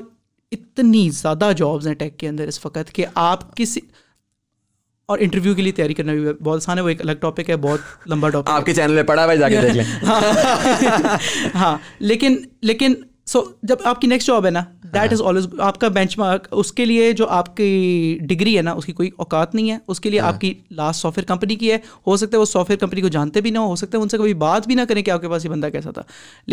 اتنی زیادہ ہیں ٹیک کے اندر اس وقت کہ آپ کسی اور انٹرویو کے لیے تیاری کرنا بھی بہت آسان ہے وہ ایک الگ ٹاپک ہے بہت لمبا ٹاپک آپ کے چینل پہ ہوا ہاں لیکن لیکن سو جب آپ کی نیکسٹ جاب ہے نا دیٹ از آلویز آپ کا بینچ مارک اس کے لیے جو آپ کی ڈگری ہے نا اس کی کوئی اوقات نہیں ہے اس کے لیے ہاں۔ آپ کی لاسٹ سافٹ ویئر کمپنی کی ہے ہو سکتا ہے وہ سافٹ ویئر کمپنی کو جانتے بھی نہ ہو سکتا ہے ان سے کبھی بات بھی نہ کریں کہ آپ کے پاس یہ بندہ کیسا تھا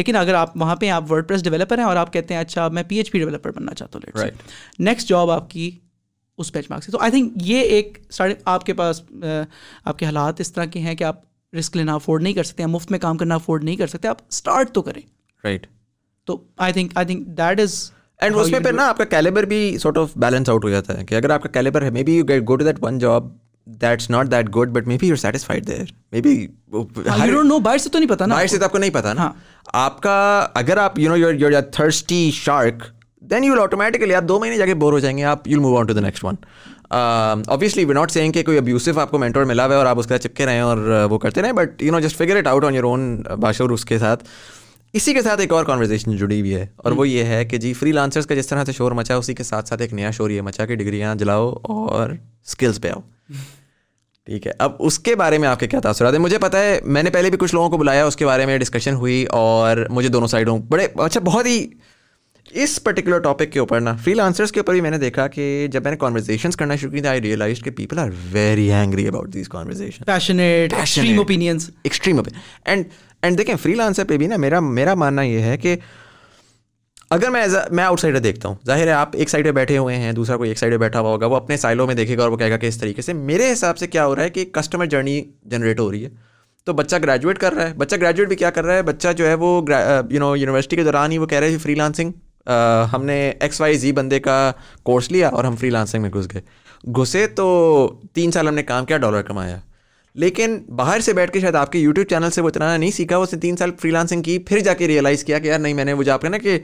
لیکن اگر آپ وہاں پہ آپ ورڈ پریس ڈیولپر ہیں اور آپ کہتے ہیں اچھا میں پی ایچ پی ڈیولپر بننا چاہتا ہوں نیکسٹ جاب آپ کی اس بینچ مارک سے تو آئی تھنک یہ ایک ساڑھے آپ کے پاس آپ کے حالات اس طرح کے ہیں کہ آپ رسک لینا افورڈ نہیں کر سکتے مفت میں کام کرنا افورڈ نہیں کر سکتے آپ اسٹارٹ تو کریں رائٹ تو I think I think that is and اس میں پھر نا آپ کا کیلیبر بھی سارٹ آف بیلنس آؤٹ ہو جاتا ہے کہ اگر آپ کا کیلیبر ہے maybe you get go to that one job that's not that good but maybe you satisfied there maybe no باہر باہر سے سے تو تو نہیں پتا نا آپ کو نہیں پتا نا ہاں۔ آپ کا اگر آپ you know your your thirsty shark then you will automatically آپ دو مہینے جا کے بور ہو جائیں گے آپ you move on to the next one obviously we not seeing کہ کوئی ابیوسف آپ کو مینٹور ملا ہوا ہے اور آپ اس کا رہے ہیں اور وہ کرتے رہے but you know just figure it out on your own باشور اس کے ساتھ اسی کے ساتھ ایک اور کانورزیشن جڑی ہوئی ہے اور وہ یہ ہے کہ جی فری لانسرس کا جس طرح سے شور مچا اسی کے ساتھ ساتھ ایک نیا شور یہ مچا کہ ڈگریاں جلاؤ اور اسکلس پہ آؤ ٹھیک ہے اب اس کے بارے میں آپ کے کیا تاثرات ہیں مجھے پتا ہے میں نے پہلے بھی کچھ لوگوں کو بلایا اس کے بارے میں ڈسکشن ہوئی اور مجھے دونوں سائڈوں بڑے اچھا بہت ہی اس پرٹیکولر ٹاپک کے اوپر نا فری لانسرس کے اوپر بھی میں نے دیکھا کہ جب میں نے کانورزیشنس کرنا شروع کی تھی آئی ریئلائز کہ people are very hungry open and and دیکھیں فری لانسر پہ بھی نا میرا میرا ماننا یہ ہے کہ اگر میں میں آؤٹ سائڈر دیکھتا ہوں ظاہر ہے آپ ایک سائڈ پہ بیٹھے ہوئے ہیں دوسرا کوئی ایک سائڈ پہ بیٹھا ہوا ہوگا وہ اپنے سائلوں میں دیکھے گا اور وہ کہے گا کہ اس طریقے سے میرے حساب سے کیا ہو رہا ہے کہ کسٹمر جرنی جنریٹ ہو رہی ہے تو بچہ گریجویٹ کر رہا ہے بچہ گریجویٹ بھی کیا کر رہا ہے بچہ جو ہے وہ یو نو یونیورسٹی کے دوران ہی وہ کہہ رہے ہیں فری لانسنگ ہم نے ایکس وائی زی بندے کا کورس لیا اور ہم فری لانسنگ میں گھس گئے گھسے تو تین سال ہم نے کام کیا ڈالر کمایا لیکن باہر سے بیٹھ کے شاید آپ کے یوٹیوب چینل سے وہ چلانا نہیں سیکھا اس نے تین سال فری لانسنگ کی پھر جا کے ریئلائز کیا کہ یار نہیں میں نے وہ جا کے نا کہ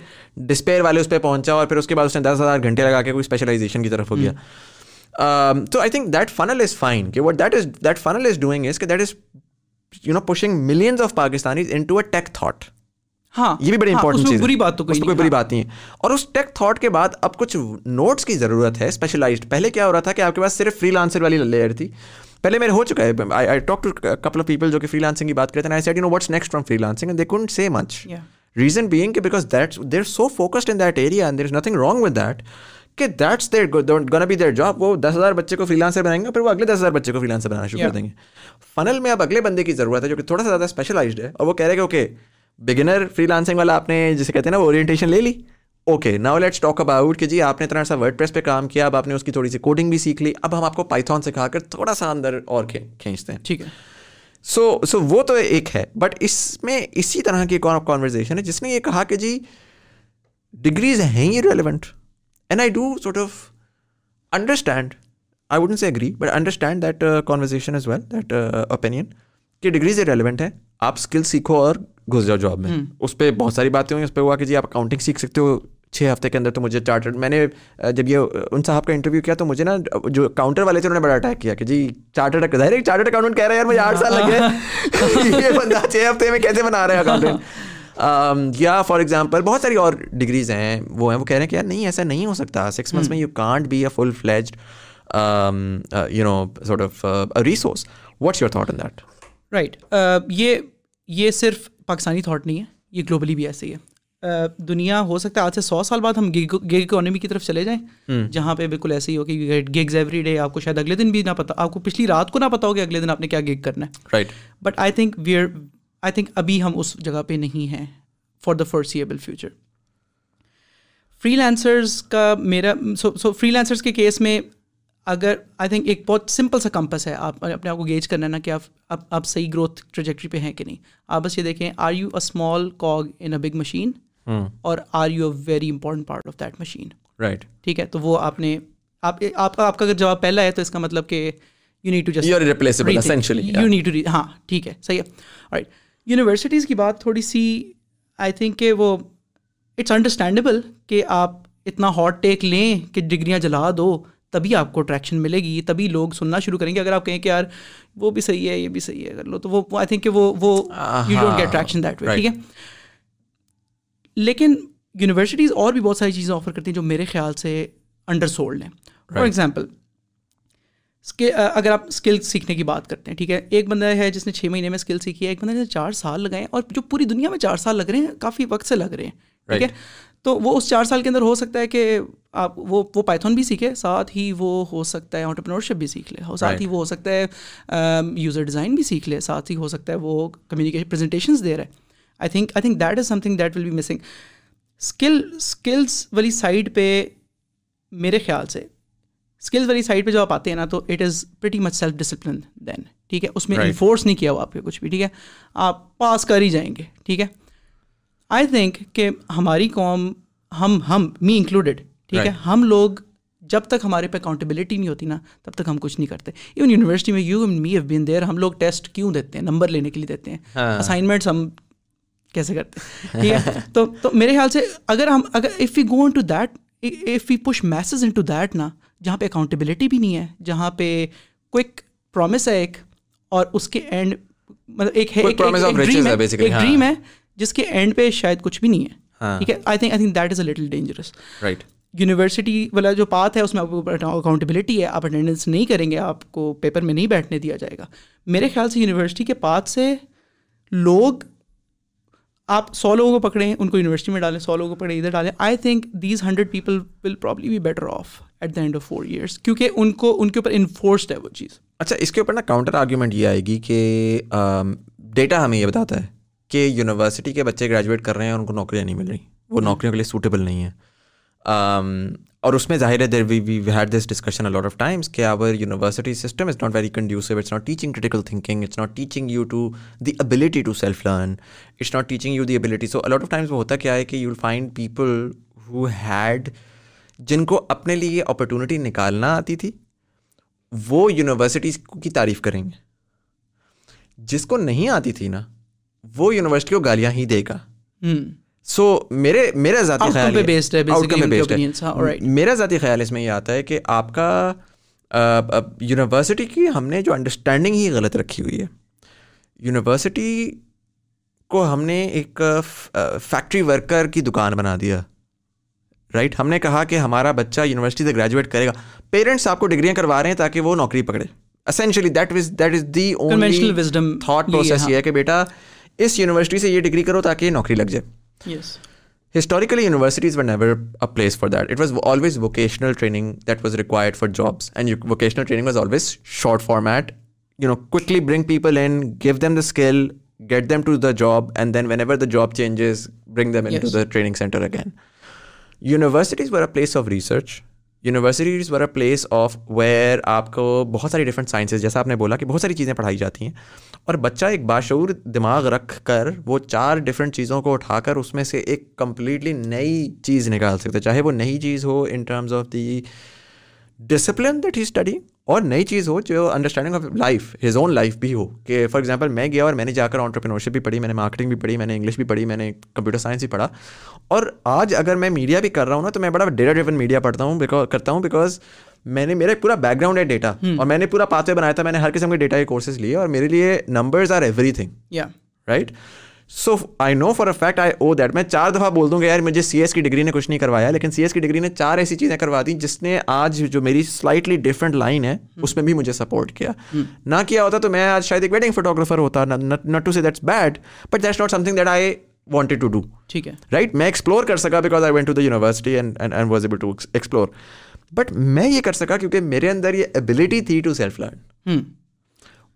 ڈسپیئر والے اس پہ پہنچا اور پھر اس کے بعد اس نے دس ہزار گھنٹے لگا کے کوئی اسپیشلائزیشن کی طرف ہو گیا تو I think that funnel is fine کہ what that is that funnel is doing is کہ that is you know pushing millions of Pakistanis into a tech thought ہاں یہ بھی بڑی امپورٹنٹ ہاں، چیز بری بات تو کوئی بری ہاں۔ بات نہیں ہے اور اس ٹیک تھاٹ کے بعد اب کچھ نوٹس کی ضرورت ہے اسپیشلائزڈ پہلے کیا ہو رہا تھا کہ آپ کے پاس صرف فری لانسر والی لیئر تھی پہلے میرے ہو چکا ہے I talk to couple of people جو کہ فری لانسنگ کی بات کرتے ہیں I said you know what's next from freelancing they can't say much reason being کہ because that they're so focused in that area and there is nothing wrong with that کہ that's they're gonna be their job وہ دس ہزار بچے کو freelancer بنائیں گے پھر وہ اگلے دس ہزار بچے کو فری لانسر بنانا شروع کر دیں گے فنل میں اب اگلے بندے کی ضرورت ہے جو کہ تھوڑا سا زیادہ اسپیشلائزڈ ہے اور وہ کہہ رہے کہ اوکے بگنر فری لانسنگ والا آپ نے جسے کہتے ہیں نا وہ اورینٹیشن لے لی اوکے ٹاک اباؤٹ اب جی آپ نے اتنا سا ورڈ پریس پہ کام کیا اب آپ نے اس کی تھوڑی سی کوڈنگ بھی سیکھ لی اب ہم آپ کو پائتھون سے کھا کر تھوڑا سا اندر اور کھینچتے ہیں ٹھیک ہے سو سو وہ تو ایک ہے بٹ اس میں اسی طرح کی کانورزیشن ہے جس نے یہ کہا کہ جی ڈگریز ہیں یہ relevant and I do sort of understand I wouldn't say agree but understand that conversation as well that opinion کہ ڈگریز ریلیونٹ ہے آپ اسکل سیکھو اور گھس جاؤ جاب میں اس پہ بہت ساری باتیں اس پہ ہوا کہ جی آپ اکاؤنٹنگ سیکھ سکتے ہو چھ ہفتے کے اندر تو مجھے چارٹر میں نے جب یہ ان صاحب کا انٹرویو کیا تو مجھے نا جو کاؤنٹر والے تھے انہوں نے بڑا اٹیک کیا کہ جی چارٹر ظاہر ہے چارٹرڈ اکاؤنٹنٹ کہہ رہے ہیں یار مجھے آٹھ سال لگ *laughs* یہ بندہ چھ ہفتے میں کیسے بنا رہے ہیں اکاؤنٹنٹ یا فار ایگزامپل بہت ساری اور ڈگریز ہیں وہ ہیں وہ کہہ رہے ہیں کہ یار نہیں ایسا نہیں ہو سکتا سکس منتھس hmm. میں you can't be a full fledged you know sort of resource what's your thought that right یہ یہ صرف پاکستانی تھاٹ نہیں ہے یہ گلوبلی بھی ایسے ہی ہے دنیا ہو سکتا ہے آج سے سو سال بعد ہم گیگ اکانومی کی طرف چلے جائیں جہاں پہ بالکل ایسے ہی ہو کہ گیگز ایوری ڈے آپ کو شاید اگلے دن بھی نہ پتا آپ کو پچھلی رات کو نہ پتا ہو کہ اگلے دن آپ نے کیا گیگ کرنا ہے right but I think we are I think ابھی ہم اس جگہ پہ نہیں ہیں for the foreseeable future freelancers کا میرا سو فری لینسرس کے کیس میں اگر آئی تھنک ایک بہت سمپل سا کمپس ہے آپ اپنے آپ کو گیج کرنا ہے نا کہ آپ آپ صحیح گروتھ ٹریجیکٹری پہ ہیں کہ نہیں آپ بس یہ دیکھیں are you a small cog in a big machine Hmm. اور are you a very important part of that machine right ٹھیک ہے تو وہ آپ نے آپ آپ کا آپ کا اگر جواب پہلا ہے تو اس کا مطلب کہ you need to just you need to ہاں ٹھیک ہے صحیح ہے رائٹ یونیورسٹیز کی بات تھوڑی سی آئی تھنک کہ وہ اٹس انڈرسٹینڈیبل کہ آپ اتنا ہاٹ ٹیک لیں کہ ڈگریاں جلا دو تبھی آپ کو اٹریکشن ملے گی تبھی لوگ سننا شروع کریں گے اگر آپ کہیں کہ یار وہ بھی صحیح ہے یہ بھی صحیح ہے کر لو تو وہ آئی تھنک کہ وہ وہ you don't get attraction that way ٹھیک ہے لیکن یونیورسٹیز اور بھی بہت ساری چیزیں آفر کرتی ہیں جو میرے خیال سے انڈر سولڈ ہیں فار ایگزامپل اگر آپ اسکل سیکھنے کی بات کرتے ہیں ٹھیک ہے ایک بندہ ہے جس نے چھ مہینے میں اسکل سیکھی ہے ایک بندہ جس نے چار سال لگائے اور جو پوری دنیا میں چار سال لگ رہے ہیں کافی وقت سے لگ رہے ہیں ٹھیک ہے تو وہ اس چار سال کے اندر ہو سکتا ہے کہ آپ وہ وہ پائتھون بھی سیکھے ساتھ ہی وہ ہو سکتا ہے آنٹرپرنورشپ بھی سیکھ لے ساتھ ہی وہ ہو سکتا ہے یوزر ڈیزائن بھی سیکھ لے ساتھ ہی ہو سکتا ہے وہ کمیونیکیشن پریزنٹیشنز دے رہے ہیں I think I think that is something that will be missing skill skills والی سائڈ پہ میرے خیال سے اسکلز والی سائڈ پہ جب آپ آتے ہیں نا تو it is ویٹی much self discipline then ٹھیک ہے اس میں انفورس نہیں کیا ہوا آپ کے کچھ بھی ٹھیک ہے آپ پاس کر ہی جائیں گے ٹھیک ہے آئی تھنک کہ ہماری قوم ہم ہم می انکلوڈیڈ ٹھیک ہے ہم لوگ جب تک ہمارے پہ اکاؤنٹیبلٹی نہیں ہوتی نا تب تک ہم کچھ نہیں کرتے ایون یونیورسٹی میں you me if been there ہم لوگ ٹیسٹ کیوں دیتے ہیں نمبر لینے کے لیے دیتے ہیں اسائنمنٹس ہم کیسے کرتے ٹھیک ہے تو تو میرے خیال سے اگر ہم اگر if you go into that if you push masses into that نا جہاں پہ اکاؤنٹیبلٹی بھی نہیں ہے جہاں پہ کوئک پرومس ہے ایک اور اس کے اینڈ مطلب ایک ہے ڈریم ہاں۔ ہے جس کے اینڈ پہ شاید کچھ بھی نہیں ہے ہاں۔ ٹھیک ہے I think I think that is a little dangerous right university والا جو پات ہے اس میں آپ کو اکاؤنٹیبلٹی ہے آپ اٹینڈنس نہیں کریں گے آپ کو پیپر میں نہیں بیٹھنے دیا جائے گا میرے خیال سے یونیورسٹی کے پاتھ سے لوگ آپ سو لوگوں کو پکڑیں ان کو یونیورسٹی میں ڈالیں سو لوگوں کو پکڑیں ادھر ڈالیں I think these hundred people will probably be better off at the end of four years کیونکہ ان کو ان کے اوپر انفورسڈ ہے وہ چیز اچھا اس کے اوپر نا کاؤنٹر آرگیومنٹ یہ آئے گی کہ ڈیٹا ہمیں یہ بتاتا ہے کہ یونیورسٹی کے بچے گریجویٹ کر رہے ہیں اور ان کو نوکریاں نہیں مل رہی وہ نوکریوں کے لیے سوٹیبل نہیں ہیں اور اس میں ظاہر ہے had this discussion a lot of times کہ our university system is not very conducive it's it's not not teaching critical thinking teaching ability to self learn it's not teaching you the ability so a lot of times وہ ہوتا کیا ہے کہ you find people who had جن کو اپنے لیے opportunity نکالنا آتی تھی وہ یونیورسٹیز کی تعریف کریں گے جس کو نہیں آتی تھی نا وہ یونیورسٹی کو گالیاں ہی دے گا سو میرے میرا ذاتی خیال ہے ہے ہاں, میرا ذاتی خیال اس میں یہ آتا ہے کہ آپ کا یونیورسٹی کی ہم نے جو انڈرسٹینڈنگ ہی غلط رکھی ہوئی ہے یونیورسٹی کو ہم نے ایک فیکٹری ورکر کی دکان بنا دیا رائٹ ہم نے کہا کہ ہمارا بچہ یونیورسٹی سے گریجویٹ کرے گا پیرنٹس آپ کو ڈگریاں کروا رہے ہیں تاکہ وہ نوکری پکڑے essentially that is the only thought process یہ ہے کہ بیٹا اس یونیورسٹی سے یہ ڈگری کرو تاکہ یہ نوکری لگ جائے Yes. Historically, universities were never a place for that. It was always vocational training that was required for jobs. And vocational training was always short format. You know, quickly bring people in, give them the skill, get them to the job, and then whenever the job changes, bring them into the training center again. Universities were a place of research. Universities were a place of where آپ کو بہت ساری different sciences جیسا آپ نے بولا کہ بہت ساری چیزیں پڑھائی جاتی ہیں اور بچہ ایک باشعور دماغ رکھ کر وہ چار ڈفرینٹ چیزوں کو اٹھا کر اس میں سے ایک کمپلیٹلی نئی چیز نکال سکتا چاہے وہ نئی چیز ہو in terms of the discipline that he study اور نئی چیز ہو جو understanding of life his own life بھی ہو کہ فار ایگزامپل میں گیا اور میں نے جا کر آنٹرپرینورشپ بھی پڑھی میں نے مارکیٹنگ بھی پڑھی میں نے انگلش بھی پڑھی میں نے کمپیوٹر سائنس بھی پڑھا اور آج اگر میں میڈیا بھی کر رہا ہوں نا تو میں بڑا ڈیٹا ڈیفن میڈیا پڑھتا ہوں کرتا ہوں بکاز میں نے میرا پورا بیک گراؤنڈ ہے ڈیٹا اور میں نے پورا پاتے وے بنایا تھا میں نے ہر قسم کے ڈیٹا کے کورسز لیے اور میرے لیے نمبرز آر ایوری تھنگ یا right so I know for a fact I owe that میں چار دفعہ بول دوں گا یار مجھے سی ایس کی ڈگری نے کچھ نہیں کروایا لیکن سی ایس کی ڈگری نے چار ایسی چیزیں کروا دیں جس نے آج جو میری سلائٹلی ڈفرنٹ لائن ہے اس میں بھی مجھے سپورٹ کیا نہ کیا ہوتا تو میں آج شاید ایک ویڈنگ فوٹوگرافر ہوتا to that's bad but that's not something that I wanted to do ٹھیک ہے رائٹ میں ایکسپلور کر سکا because I went to the university and was able to explore but میں یہ کر سکا کیونکہ میرے اندر یہ ابلٹی تھی to self learn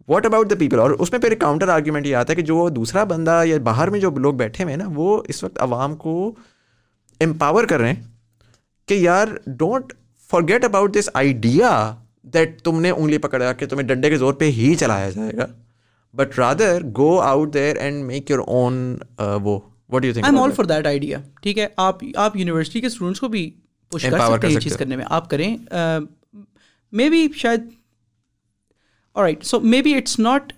what about the people اور اس میں پھر کاؤنٹر آرگیومنٹ یہ آتا ہے کہ جو دوسرا بندہ یا باہر میں جو لوگ بیٹھے ہوئے ہیں نا وہ اس وقت عوام کو امپاور کر رہے ہیں کہ یار don't forget about this idea that تم نے انگلی پکڑا کہ تمہیں ڈنڈے کے زور پہ ہی چلایا جائے گا but rather go out there and make your own وہ what you think for that idea ٹھیک ہے آپ آپ یونیورسٹی کے اسٹوڈنٹس کو بھی آپ کریں مے uh, بی شاید right so may be it's not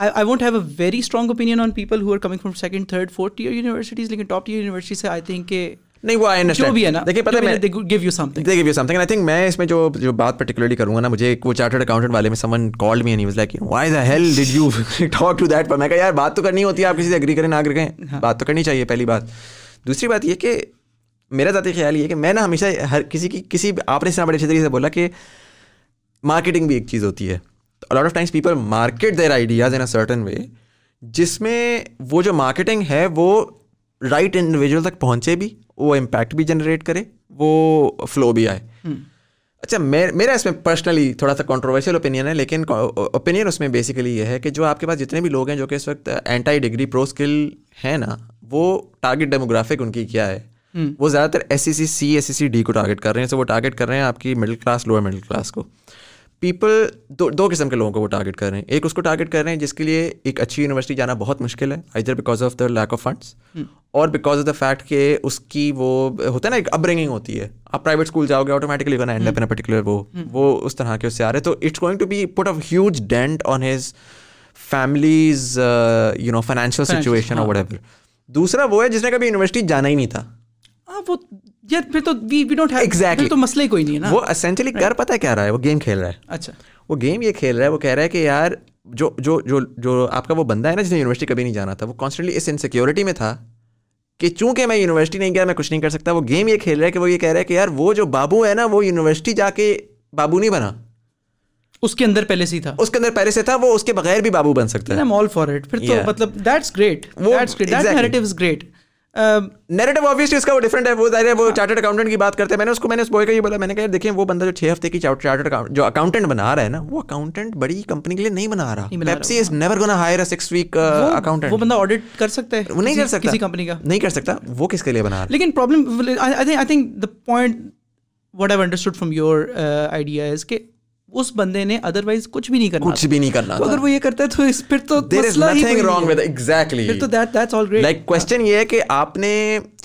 I I won't have a very strong opinion on people ہوگام second third فوریز لیکن میں چارٹر والے کہ بات تو کرنی ہوتی ہے آپ کسی سے اگری کریں نہ آ گئے بات تو کرنی چاہیے پہلی بات دوسری بات یہ کہ میرا ذاتی خیال یہ کہ میں نا ہمیشہ ہر کسی کی کسی آپ نے بڑے اچھے طریقے سے بولا کہ مارکیٹنگ بھی ایک چیز ہوتی ہے تو a lot of times people market their ideas in a certain way جس میں وہ جو مارکیٹنگ ہے وہ رائٹ انڈیویژل تک پہنچے بھی وہ امپیکٹ بھی جنریٹ کرے وہ فلو بھی آئے hmm. اچھا میرا اس میں پرسنلی تھوڑا سا کنٹروورشل اوپینین ہے لیکن اوپینین اس میں بیسیکلی یہ ہے کہ جو آپ کے پاس جتنے بھی لوگ ہیں جو کہ اس وقت اینٹائی ڈگری پرو اسکل ہیں نا وہ ٹارگیٹ ڈیموگرافک ان کی کیا ہے hmm. وہ زیادہ تر S C C C S C C D کو ٹارگیٹ کر رہے ہیں سو وہ ٹارگیٹ کر رہے ہیں آپ کی middle class lower middle class کو پیپل دو دو قسم کے لوگوں کو وہ ٹارگیٹ کر رہے ہیں ایک اس کو ٹارگیٹ کر رہے ہیں جس کے لیے ایک اچھی یونیورسٹی جانا بہت مشکل ہے ادھر because of the lack of funds اور بیکاز آف دا فیکٹ کہ اس کی وہ ہوتا ہے نا ایک اپ برنگنگ ہوتی ہے آپ پرائیویٹ اسکول جاؤ گے آٹومیٹکلی بنا اینڈ اپنا پرٹیکولر وہ وہ اس طرح کے اس سے آ رہے تو it's going to be put of huge dent on his family's you know financial situation اور وٹ ایور دوسرا وہ ہے جس نے کبھی یونیورسٹی جانا ہی نہیں تھا وہ بندہ ہے نا کبھی نہیں جانا تھا وہ کانسٹنٹلی اس انسیکیورٹی میں تھا کہ چونکہ میں یونیورسٹی نہیں گیا میں کچھ نہیں کر سکتا وہ گیم یہ کھیل رہا ہے کہ وہ یہ کہہ رہا ہے کہ یار وہ جو بابو ہے نا وہ یونیورسٹی جا کے بابو نہیں بنا اس کے اندر پہلے سے تھا وہ اس کے بغیر بھی بابو بن سکتا ہے نیریٹو um, آبویسلی اس کا وہ ڈفرنٹ ہے وہ ظاہر ہے وہ چارٹرڈ اکاؤنٹنٹ کی بات کرتے ہیں میں نے اس کو میں نے اس بوائے کا یہ بولا میں نے کہا دیکھیں وہ بندہ جو چھ ہفتے کی چارٹرڈ اکاؤنٹ جو اکاؤنٹنٹ بنا رہا ہے نا وہ اکاؤنٹنٹ بڑی کمپنی کے لیے نہیں بنا رہا Pepsi is never gonna hire six week accountant وہ بندہ آڈٹ کر سکتا ہے وہ نہیں کر سکتا کسی کمپنی کا نہیں کر سکتا وہ کس کے لیے بنا رہا ہے لیکن problem I think the point what I understood from your idea is کہ اس بندے نے ادر وائز کچھ بھی نہیں کرنا کچھ بھی نہیں کرنا اگر وہ یہ کرتا ہے تو اس پھر تو there is nothing wrong with exactly پھر تو that that's all great like question یہ ہے کہ آپ نے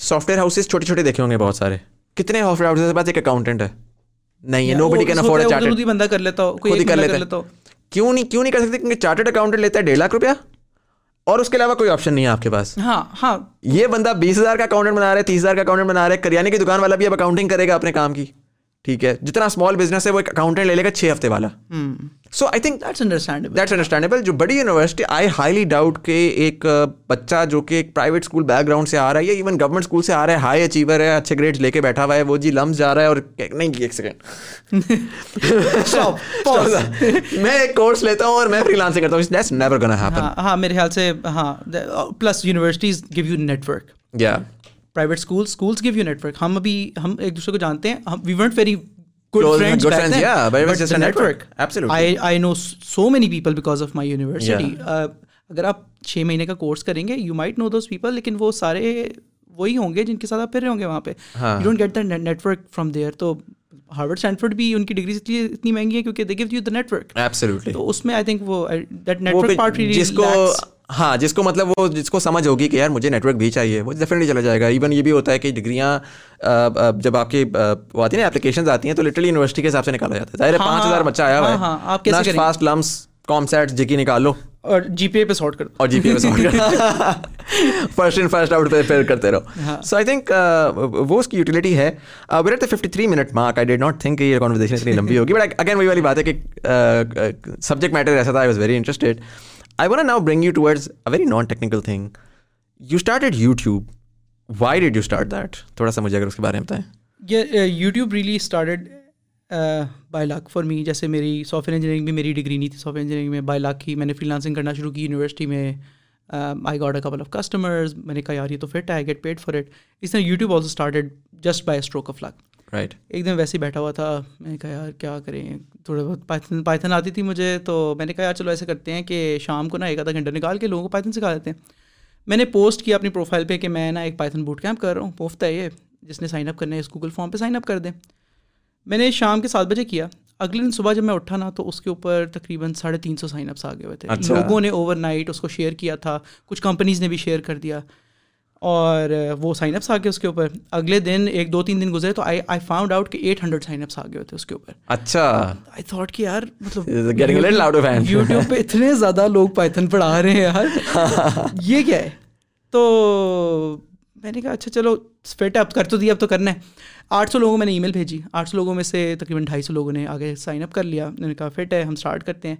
سافٹ ویئر ہاؤسز چھوٹے چھوٹے دیکھے ہوں گے بہت سارے کتنے سافٹ ویئر ہاؤسز کے پاس ایک اکاؤنٹنٹ ہے نہیں ہے nobody can afford a charter خود ہی بندہ کر لیتا ہو کوئی ایک کر لیتا ہو کیوں نہیں کیوں نہیں کر سکتے کیونکہ چارٹرڈ اکاؤنٹنٹ لیتا ہے ڈیڑھ لاکھ روپیہ اور اس کے علاوہ کوئی آپشن نہیں ہے آپ کے پاس ہاں ہاں یہ بندہ بیس ہزار کا اکاؤنٹنٹ بنا رہا ہے تیس ہزار کا اکاؤنٹنٹ بنا رہا ہے کریانے کی دکان والا بھی اب اکاؤنٹنگ کرے گا اپنے کام کی ٹھیک ہے جتنا اسمال بزنس ہے وہ ایک اکاؤنٹنٹ لے لے گا چھ ہفتے والا so I think that's understandable that's understandable جو بڑی یونیورسٹی آئی ہائیلی ڈاؤٹ کہ ایک بچہ جو کہ ایک پرائیویٹ اسکول بیک گراؤنڈ سے آ رہا ہے یا ایون گورنمنٹ اسکول سے آ رہا ہے ہائی اچیور ہے اچھے گریڈ لے کے بیٹھا ہوا ہے وہ جی لمس جا رہا ہے اور نہیں ایک سیکنڈ *laughs* *laughs* میں ایک کورس لیتا ہوں اور میں فری لانسنگ کرتا ہوں ہاں،, ہاں میرے خیال سے ہاں plus universities give you network یا private schools schools give you network ہم ابھی ہم ایک دوسرے کو جانتے ہیں وی ونٹ ویری اگر آپ چھ مہینے کا کورس کریں گے you might know those people لیکن وہ سارے وہی ہوں گے جن کے ساتھ آپ پھر رہے ہوں گے وہاں پہ you don't get the network from there تو ہارورڈ سینفرڈ بھی ان کی ڈگریز اتنی اتنی مہنگی ہے کیونکہ they give you the network تو اس میں آئی تھنک وہ دیٹ نیٹ پارٹ جس کو ہاں جس کو مطلب وہ جس کو سمجھ ہوگی کہ یار مجھے نیٹ ورک بھی چاہیے وہ ڈیفینیٹلی چلا جائے گا ایون یہ بھی ہوتا ہے کہ ڈگریاں جب آپ کی وہ آتی ہیں نا اپلیکیشنز آتی ہیں تو لٹرلی یونیورسٹی کے حساب سے نکالا جاتا ہے ظاہر ہے ہاں، پانچ ہزار ہاں، بچہ آیا ہوا ہے فاسٹ لمس کام سیٹ جی کی نکالو اور جی پی اے پہ سارٹ کر اور جی پی اے پہ سارٹ کر فرسٹ ان فرسٹ آؤٹ پہ پھر کرتے رہو سو آئی تھنک وہ اس کی یوٹیلیٹی ہے where at the fifty three minute mark I did not think یہ کانورزیشن اتنی *laughs* لمبی ہوگی بٹ اگین وہی والی بات ہے کہ سبجیکٹ میٹر ایسا تھا I was very interested I want now bring you towards a very non technical thing you started YouTube why did you start that تھوڑا سا مجھے اگر اس کے بارے میں بتائیں you you really started by luck for me جیسے میری سافٹ ویئر انجینئرنگ میں میری ڈگری نہیں تھی سافٹ ویئر انجینئرنگ میں بائی لاک ہی میں نے فری لانسنگ کرنا شروع کی یونیورسٹی میں I got a couple of customers میں نے کہا یار یہ تو fit I get paid for it اس طرح YouTube also started just by stroke of luck right ایک دم ویسے ہی بیٹھا ہوا تھا میں نے کہا یار کیا کریں تھوڑا بہت پائتھن پائتھن آتی تھی مجھے تو میں نے کہا یار چلو ایسے کرتے ہیں کہ شام کو نا ایک آدھا گھنٹہ نکال کے لوگوں کو پائتھن سکھا دیتے ہیں میں نے پوسٹ کیا اپنی پروفائل پہ کہ میں نا ایک پائتھن بوٹ کیمپ کر رہا ہوں ہے یہ جس نے سائن اپ کرنا ہے اس گوگل فارم پہ سائن اپ کر دیں میں نے شام کے سات بجے کیا اگلے دن صبح جب میں اٹھا نا تو اس کے اوپر تقریباً ساڑھے تین سو سائن اپس آ گئے ہوئے تھے اچھا۔ لوگوں نے اوور نائٹ اس کو شیئر کیا تھا کچھ کمپنیز نے بھی شیئر کر دیا اور وہ سائن اپس آ گئے اس کے اوپر اگلے دن ایک دو تین دن گزرے تو آئی آئی فاؤنڈ آؤٹ کہ ایٹ ہنڈریڈ سائن اپس آ گئے ہوتے اس کے اوپر اچھا آئی تھاٹ کہ یار مطلب یوٹیوب *laughs* پہ اتنے زیادہ لوگ پائتھن پڑھا رہے ہیں یار *laughs* یہ کیا ہے تو میں نے کہا اچھا چلو فٹ ہے اب کر تو دیا اب تو کرنا ہے آٹھ سو لوگوں میں نے ای میل بھیجی آٹھ سو لوگوں میں سے تقریباً ڈھائی سو لوگوں نے آگے سائن اپ کر لیا میں نے کہا فٹ ہے ہم اسٹارٹ کرتے ہیں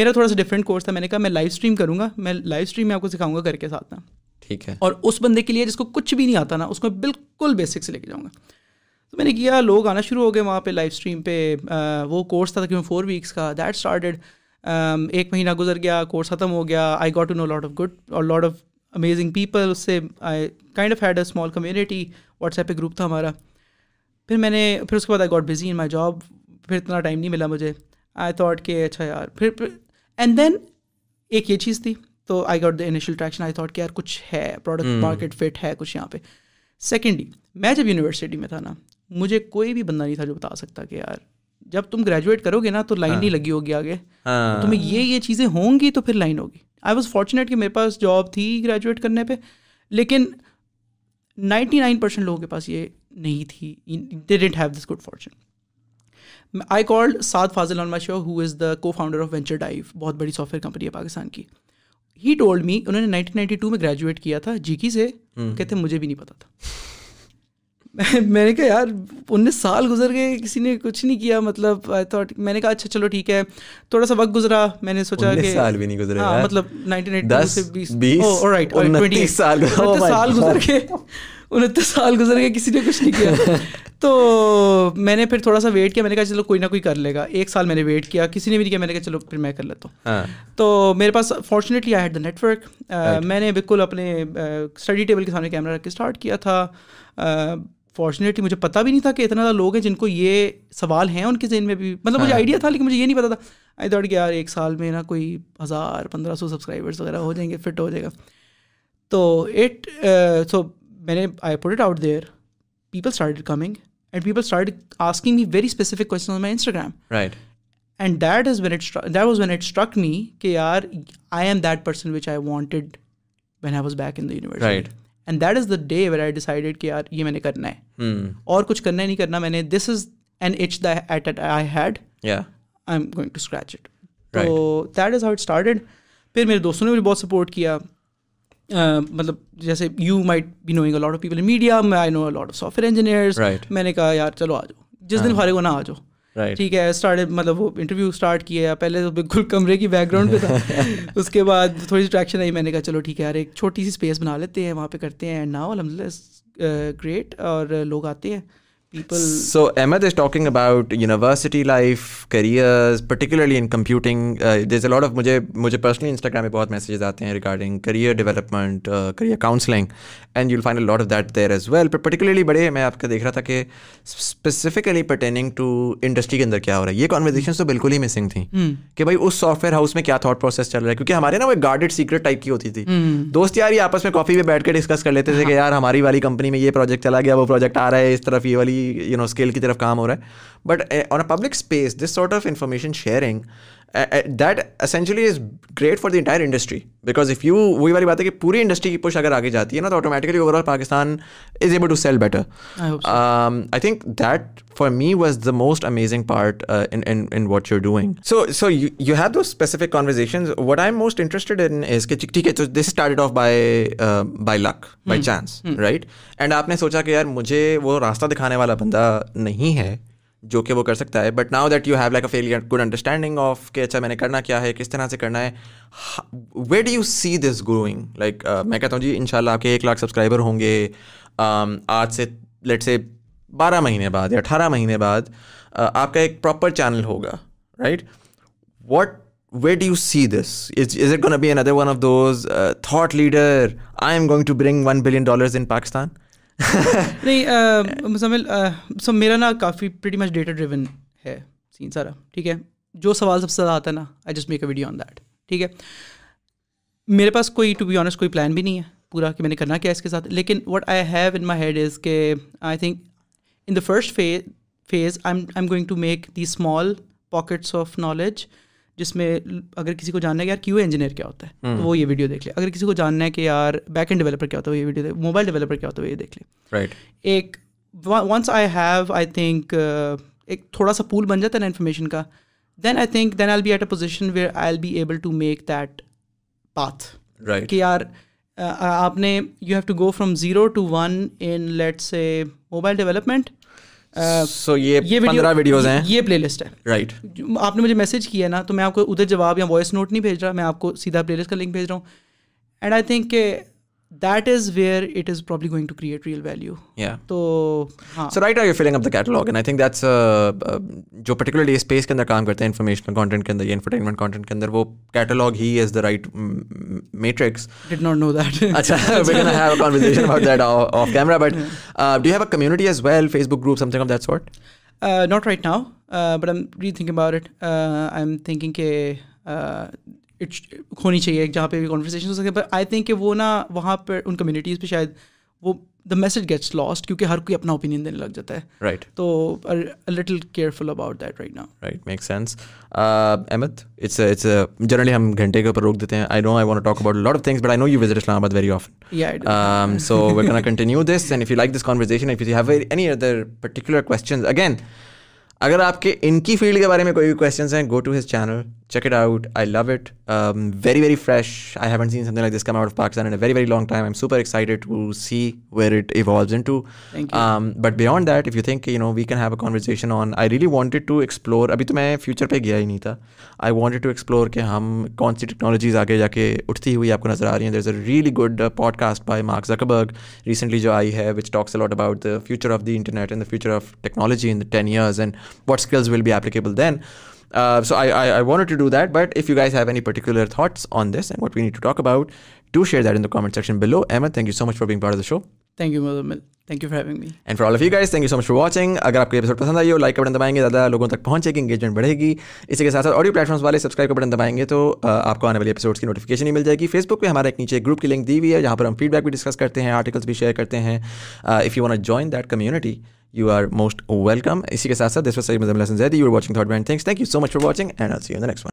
میرا تھوڑا سا ڈفرینٹ کورس تھا میں نے کہا میں لائف اسٹریم کروں گا میں لائف اسٹریم میں آپ کو سکھاؤں گا کر کے ساتھ نا ٹھیک ہے اور اس بندے کے لیے جس کو کچھ بھی نہیں آتا نا اس کو بالکل بیسک سے لے کے جاؤں گا تو میں نے کیا لوگ آنا شروع ہو گئے وہاں پہ لائف اسٹریم پہ وہ کورس تھا تقریباً فور ویکس کا دیٹ اسٹارٹیڈ ایک مہینہ گزر گیا کورس ختم ہو گیا I got to know lot of good اور لاٹ آف امیزنگ پیپل اس سے I kind of had a small community WhatsApp پہ گروپ تھا ہمارا پھر میں نے پھر اس کے بعد I got busy in my job پھر اتنا ٹائم نہیں ملا مجھے آئی تھاٹ کہ اچھا یار پھر پھر اینڈ دین ایک یہ چیز تھی تو I got the initial attraction I thought کہ یار کچھ ہے پروڈکٹ مارکیٹ فٹ ہے کچھ یہاں پہ سیکنڈلی میں جب یونیورسٹی میں تھا نا مجھے کوئی بھی بندہ نہیں تھا جو بتا سکتا کہ یار جب تم گریجویٹ کرو گے نا تو لائن نہیں لگی ہوگی آگے تمہیں یہ یہ چیزیں ہوں گی تو پھر لائن ہوگی آئی واز فارچونیٹ کہ میرے پاس جاب تھی گریجویٹ کرنے پہ لیکن نائنٹی نائن پرسینٹ لوگوں کے پاس یہ نہیں تھی they didn't have this good fortune I call Saad Fazil show who is the cofounder of Venture Dive بہت بڑی سافٹ ویئر کمپنی ہے پاکستان کی ہی ٹولڈ می انہوں نے نائنٹین نائنٹی ٹو میں گریجویٹ کیا تھا جی کی سے کہتے مجھے بھی نہیں پتا تھا *laughs* میں نے کہا یار انیس سال گزر گئے کسی نے کچھ نہیں کیا مطلب میں نے کہا اچھا چلو ٹھیک ہے تھوڑا سا وقت گزرا میں نے سوچا کہ ہاں، *laughs* انتیس سال گزر گئے کسی نے کچھ نہیں کیا *laughs* تو میں نے پھر تھوڑا سا ویٹ کیا میں نے کہا چلو کوئی نہ کوئی کر لے گا ایک سال میں نے ویٹ کیا کسی نے بھی نہیں کیا میں نے کہا چلو پھر میں کر لیتا ہوں ہاں۔ تو میرے پاس fortunately I had the network میں نے بالکل اپنے اسٹڈی ٹیبل کے سامنے کیمرہ رکھ کے اسٹارٹ کیا تھا فارچونیٹلی مجھے پتہ بھی نہیں تھا کہ اتنا زیادہ لوگ ہیں جن کو یہ سوال ہیں ان کے ذہن میں بھی مطلب مجھے آئیڈیا ہاں۔ تھا لیکن مجھے یہ نہیں پتا تھا آئی دوڑ گیا یار ایک سال میں نا کوئی ہزار پندرہ سو سبسکرائبرس وغیرہ ہو جائیں گے فٹ ہو جائے گا تو ایٹ سو میں نے I put it out there people start coming and people start asking me very specific question on my Instagram right and that is when it that was when it struck me کہ یار I am that person which I wanted when I was back in the universe right and that is the day where I decided کہ یار یہ میں نے کرنا ہے اور کچھ کرنا ہی نہیں کرنا میں نے this is an itch the it it I had I am going to scratch it تو that is how it started پھر میرے دوستوں نے بھی بہت سپورٹ کیا مطلب جیسے you might be knowing lot of people media میں I know lot of software engineers میں نے کہا یار چلو آ جاؤ جس دن ہاں۔ فارغ ہونا آ جاؤ ٹھیک ہے اسٹارٹ مطلب وہ انٹرویو اسٹارٹ کیا پہلے تو بالکل کمرے کی بیک گراؤنڈ پہ تھا *laughs* اس کے بعد تھوڑی سی اٹریکشن آئی میں نے کہا چلو ٹھیک ہے یار ایک چھوٹی سی اسپیس بنا لیتے ہیں وہاں پہ کرتے ہیں اینڈ ناؤ الحمد للہ گریٹ اور لوگ آتے ہیں people so Ahmed is talking about university life careers particularly in computing a lot of مجھے مجھے پرسنلی انسٹاگرام میں بہت میسیجز آتے ہیں regarding career development career counselling and you find a lot of that there as well particularly بڑے میں آپ کا دیکھ رہا تھا کہ اسپیسیفکلی پرٹیننگ ٹو انڈسٹری کے اندر کیا ہو رہا ہے یہ کانوزیشن تو بالکل ہی مسنگ تھیں کہ بھائی اس سافٹ ویئر ہاؤس میں کیا تھاٹ پروسیس چل رہا ہے کیونکہ ہمارے نا وہ گارڈیڈ ٹائپ کی ہوتی تھی دوست یار ہی آپس میں کافی پہ بیٹھ کے ڈسکس کر لیتے تھے کہ یار ہماری والی کمپنی میں یہ پروجیکٹ چلا گیا وہ پروجیکٹ آ رہا ہے اس طرف یہ والی یو نو اسکیل کی طرف کام ہو رہا ہے but on public space this sort of information sharing that essentially is great for the entire industry because of you وہی والی بات ہے کہ پوری انڈسٹری کی پش اگر آگے جاتی ہے نا تو automatically overall Pakistan is able to sell better I think that for me was the most amazing part in what you doing so so you have two specific conversation what I am most interested ٹھیک ہے تو this started off by by luck by chance right and آپ نے سوچا کہ یار مجھے وہ راستہ دکھانے والا بندہ نہیں ہے جو کہ وہ کر سکتا ہے but now that you have like a feel good understanding of کہ اچھا میں نے کرنا کیا ہے کس طرح سے کرنا ہے where do you see this growing like میں کہتا ہوں جی ان شاء اللہ آپ کے ایک لاکھ سبسکرائبر ہوں گے um, آج سے لیٹ سے بارہ مہینے بعد یا اٹھارہ مہینے بعد uh, آپ کا ایک پراپر چینل ہوگا right what way do you see this is it gonna be another I am going to bring one billion dollars in Pakistan *laughs* نہیں مزمل سو میرا نا کافی پریٹی مچ ڈیٹا ڈریون ہے سین سارا ٹھیک ہے جو سوال سب سے زیادہ آتا ہے نا I just make a video on that ٹھیک ہے میرے پاس کوئی ٹو بی آنیسٹ کوئی پلان بھی نہیں ہے پورا کہ میں نے کرنا کیا اس کے ساتھ لیکن what I have in my head is کہ I think in the first phase phase I am going to make the small pockets of knowledge جس میں اگر کسی کو جاننا ہے کہ یار کیو انجینئر کیا ہوتا ہے تو وہ یہ ویڈیو دیکھ لے اگر کسی کو جاننا ہے کہ یار بیک اینڈ ڈیولپر کیا ہوتا ہے یہ ویڈیو موبائل ڈیولپر کیا ہوتا ہے یہ دیکھ لے رائٹ ایک once I have I think ایک تھوڑا سا پول بن جاتا ہے نا انفارمیشن کا then I think then I be at a position where I'll be make that path right کہ یار uh, آپ نے you have to go from zero to one in let's a mobile development so یہ playlist ہے right آپ نے مجھے message کیا نا تو میں آپ کو ادھر جواب یا وائس نوٹ نہیں بھیج رہا میں آپ کو سیدھا پلے لسٹ کا لنک بھیج رہا ہوں اینڈ آئی تھنک کہ that is where it is probably going to create real value تو so right are you filling up the catalogue and I think that's جو پرٹیکولرلی اسپیس کے اندر کام کرتے ہیں انفارمیشنل کانٹینٹ کے اندر یا انفرٹینمنٹ کانٹینٹ کے اندر وہ catalogue he is the right metrics did not know that اچھا we can have a conversation about that of camera but do you have a community as well Facebook group something of that sort not right now but I am rethink about it I am thinking کہ ہونی چاہیے جہاں پہ بھی conversation ہو but I think کہ وہ نا وہاں پہ ان کمیونٹیز پہ شاید وہ دا میسج گیٹس لاسٹ کیونکہ ہر کوئی اپنا اوپینین دینے لگ جاتا ہے رائٹ تو little careful about that right نا right make sense Ahmed it's generally ہم گھنٹے کے اوپر روک دیتے ہیں I know I want talk about lot of things but I know you visit Islamabad very so we can continue this this end if if you you like conversation have any other particular questions again اگر آپ کے ان کی field کے بارے میں کوئی بھی questions ہیں go to his channel check it out I love it very very fresh I haven't seen some like this come out of Pakistan very very long time am super excited to see where it evolves into but beyond that if you think you know we can have a conversation on I really wanted to explore ابھی تو میں future پہ گیا ہی نہیں تھا آئی wanted to explore کہ ہم کون سی ٹیکنالوجیز آگے جا کے اٹھتی ہوئی آپ کو نظر آ رہی ہیں there a really good podcast by Mark Zuckerberg recently جو آئی ہے which talks a lot about the future of the internet and the future of technology in ten years and what skills will be applicable then so I I want to do that but if you guys have any particular thoughts on this and what we need to talk about to share that in comment section below Ahmed thank you so much for part of the show thank you thank you for having me and for all of you guys thank you so much for watching اگر آپ کو episode پسند آئی ہو like کا button دبائیں گے زیادہ لوگوں تک پہنچے گی انگیجمنٹ بڑھے گی اسی کے ساتھ ساتھ آڈیو پلیٹفارمس والے سبسکرائب کا بٹن دبائیں گے تو uh, آپ کو آنے والے ایپیسوڈس کی نوٹیفکیشن ہی مل جائے گی فیس بک پہ ہمارا ایک نیچے گروپ کی لنک دی ہوئی ہے جہاں پر ہم فیڈ بیک بھی ڈسکس کرتے ہیں آرٹیکلس بھی شیئر کرتے ہیں if you want join that community you are most welcome اسی کے ساتھ ساتھ this was Syed Muzam Alhasan Zaidi you are watching thought brand things thank you so much for watching and all see you next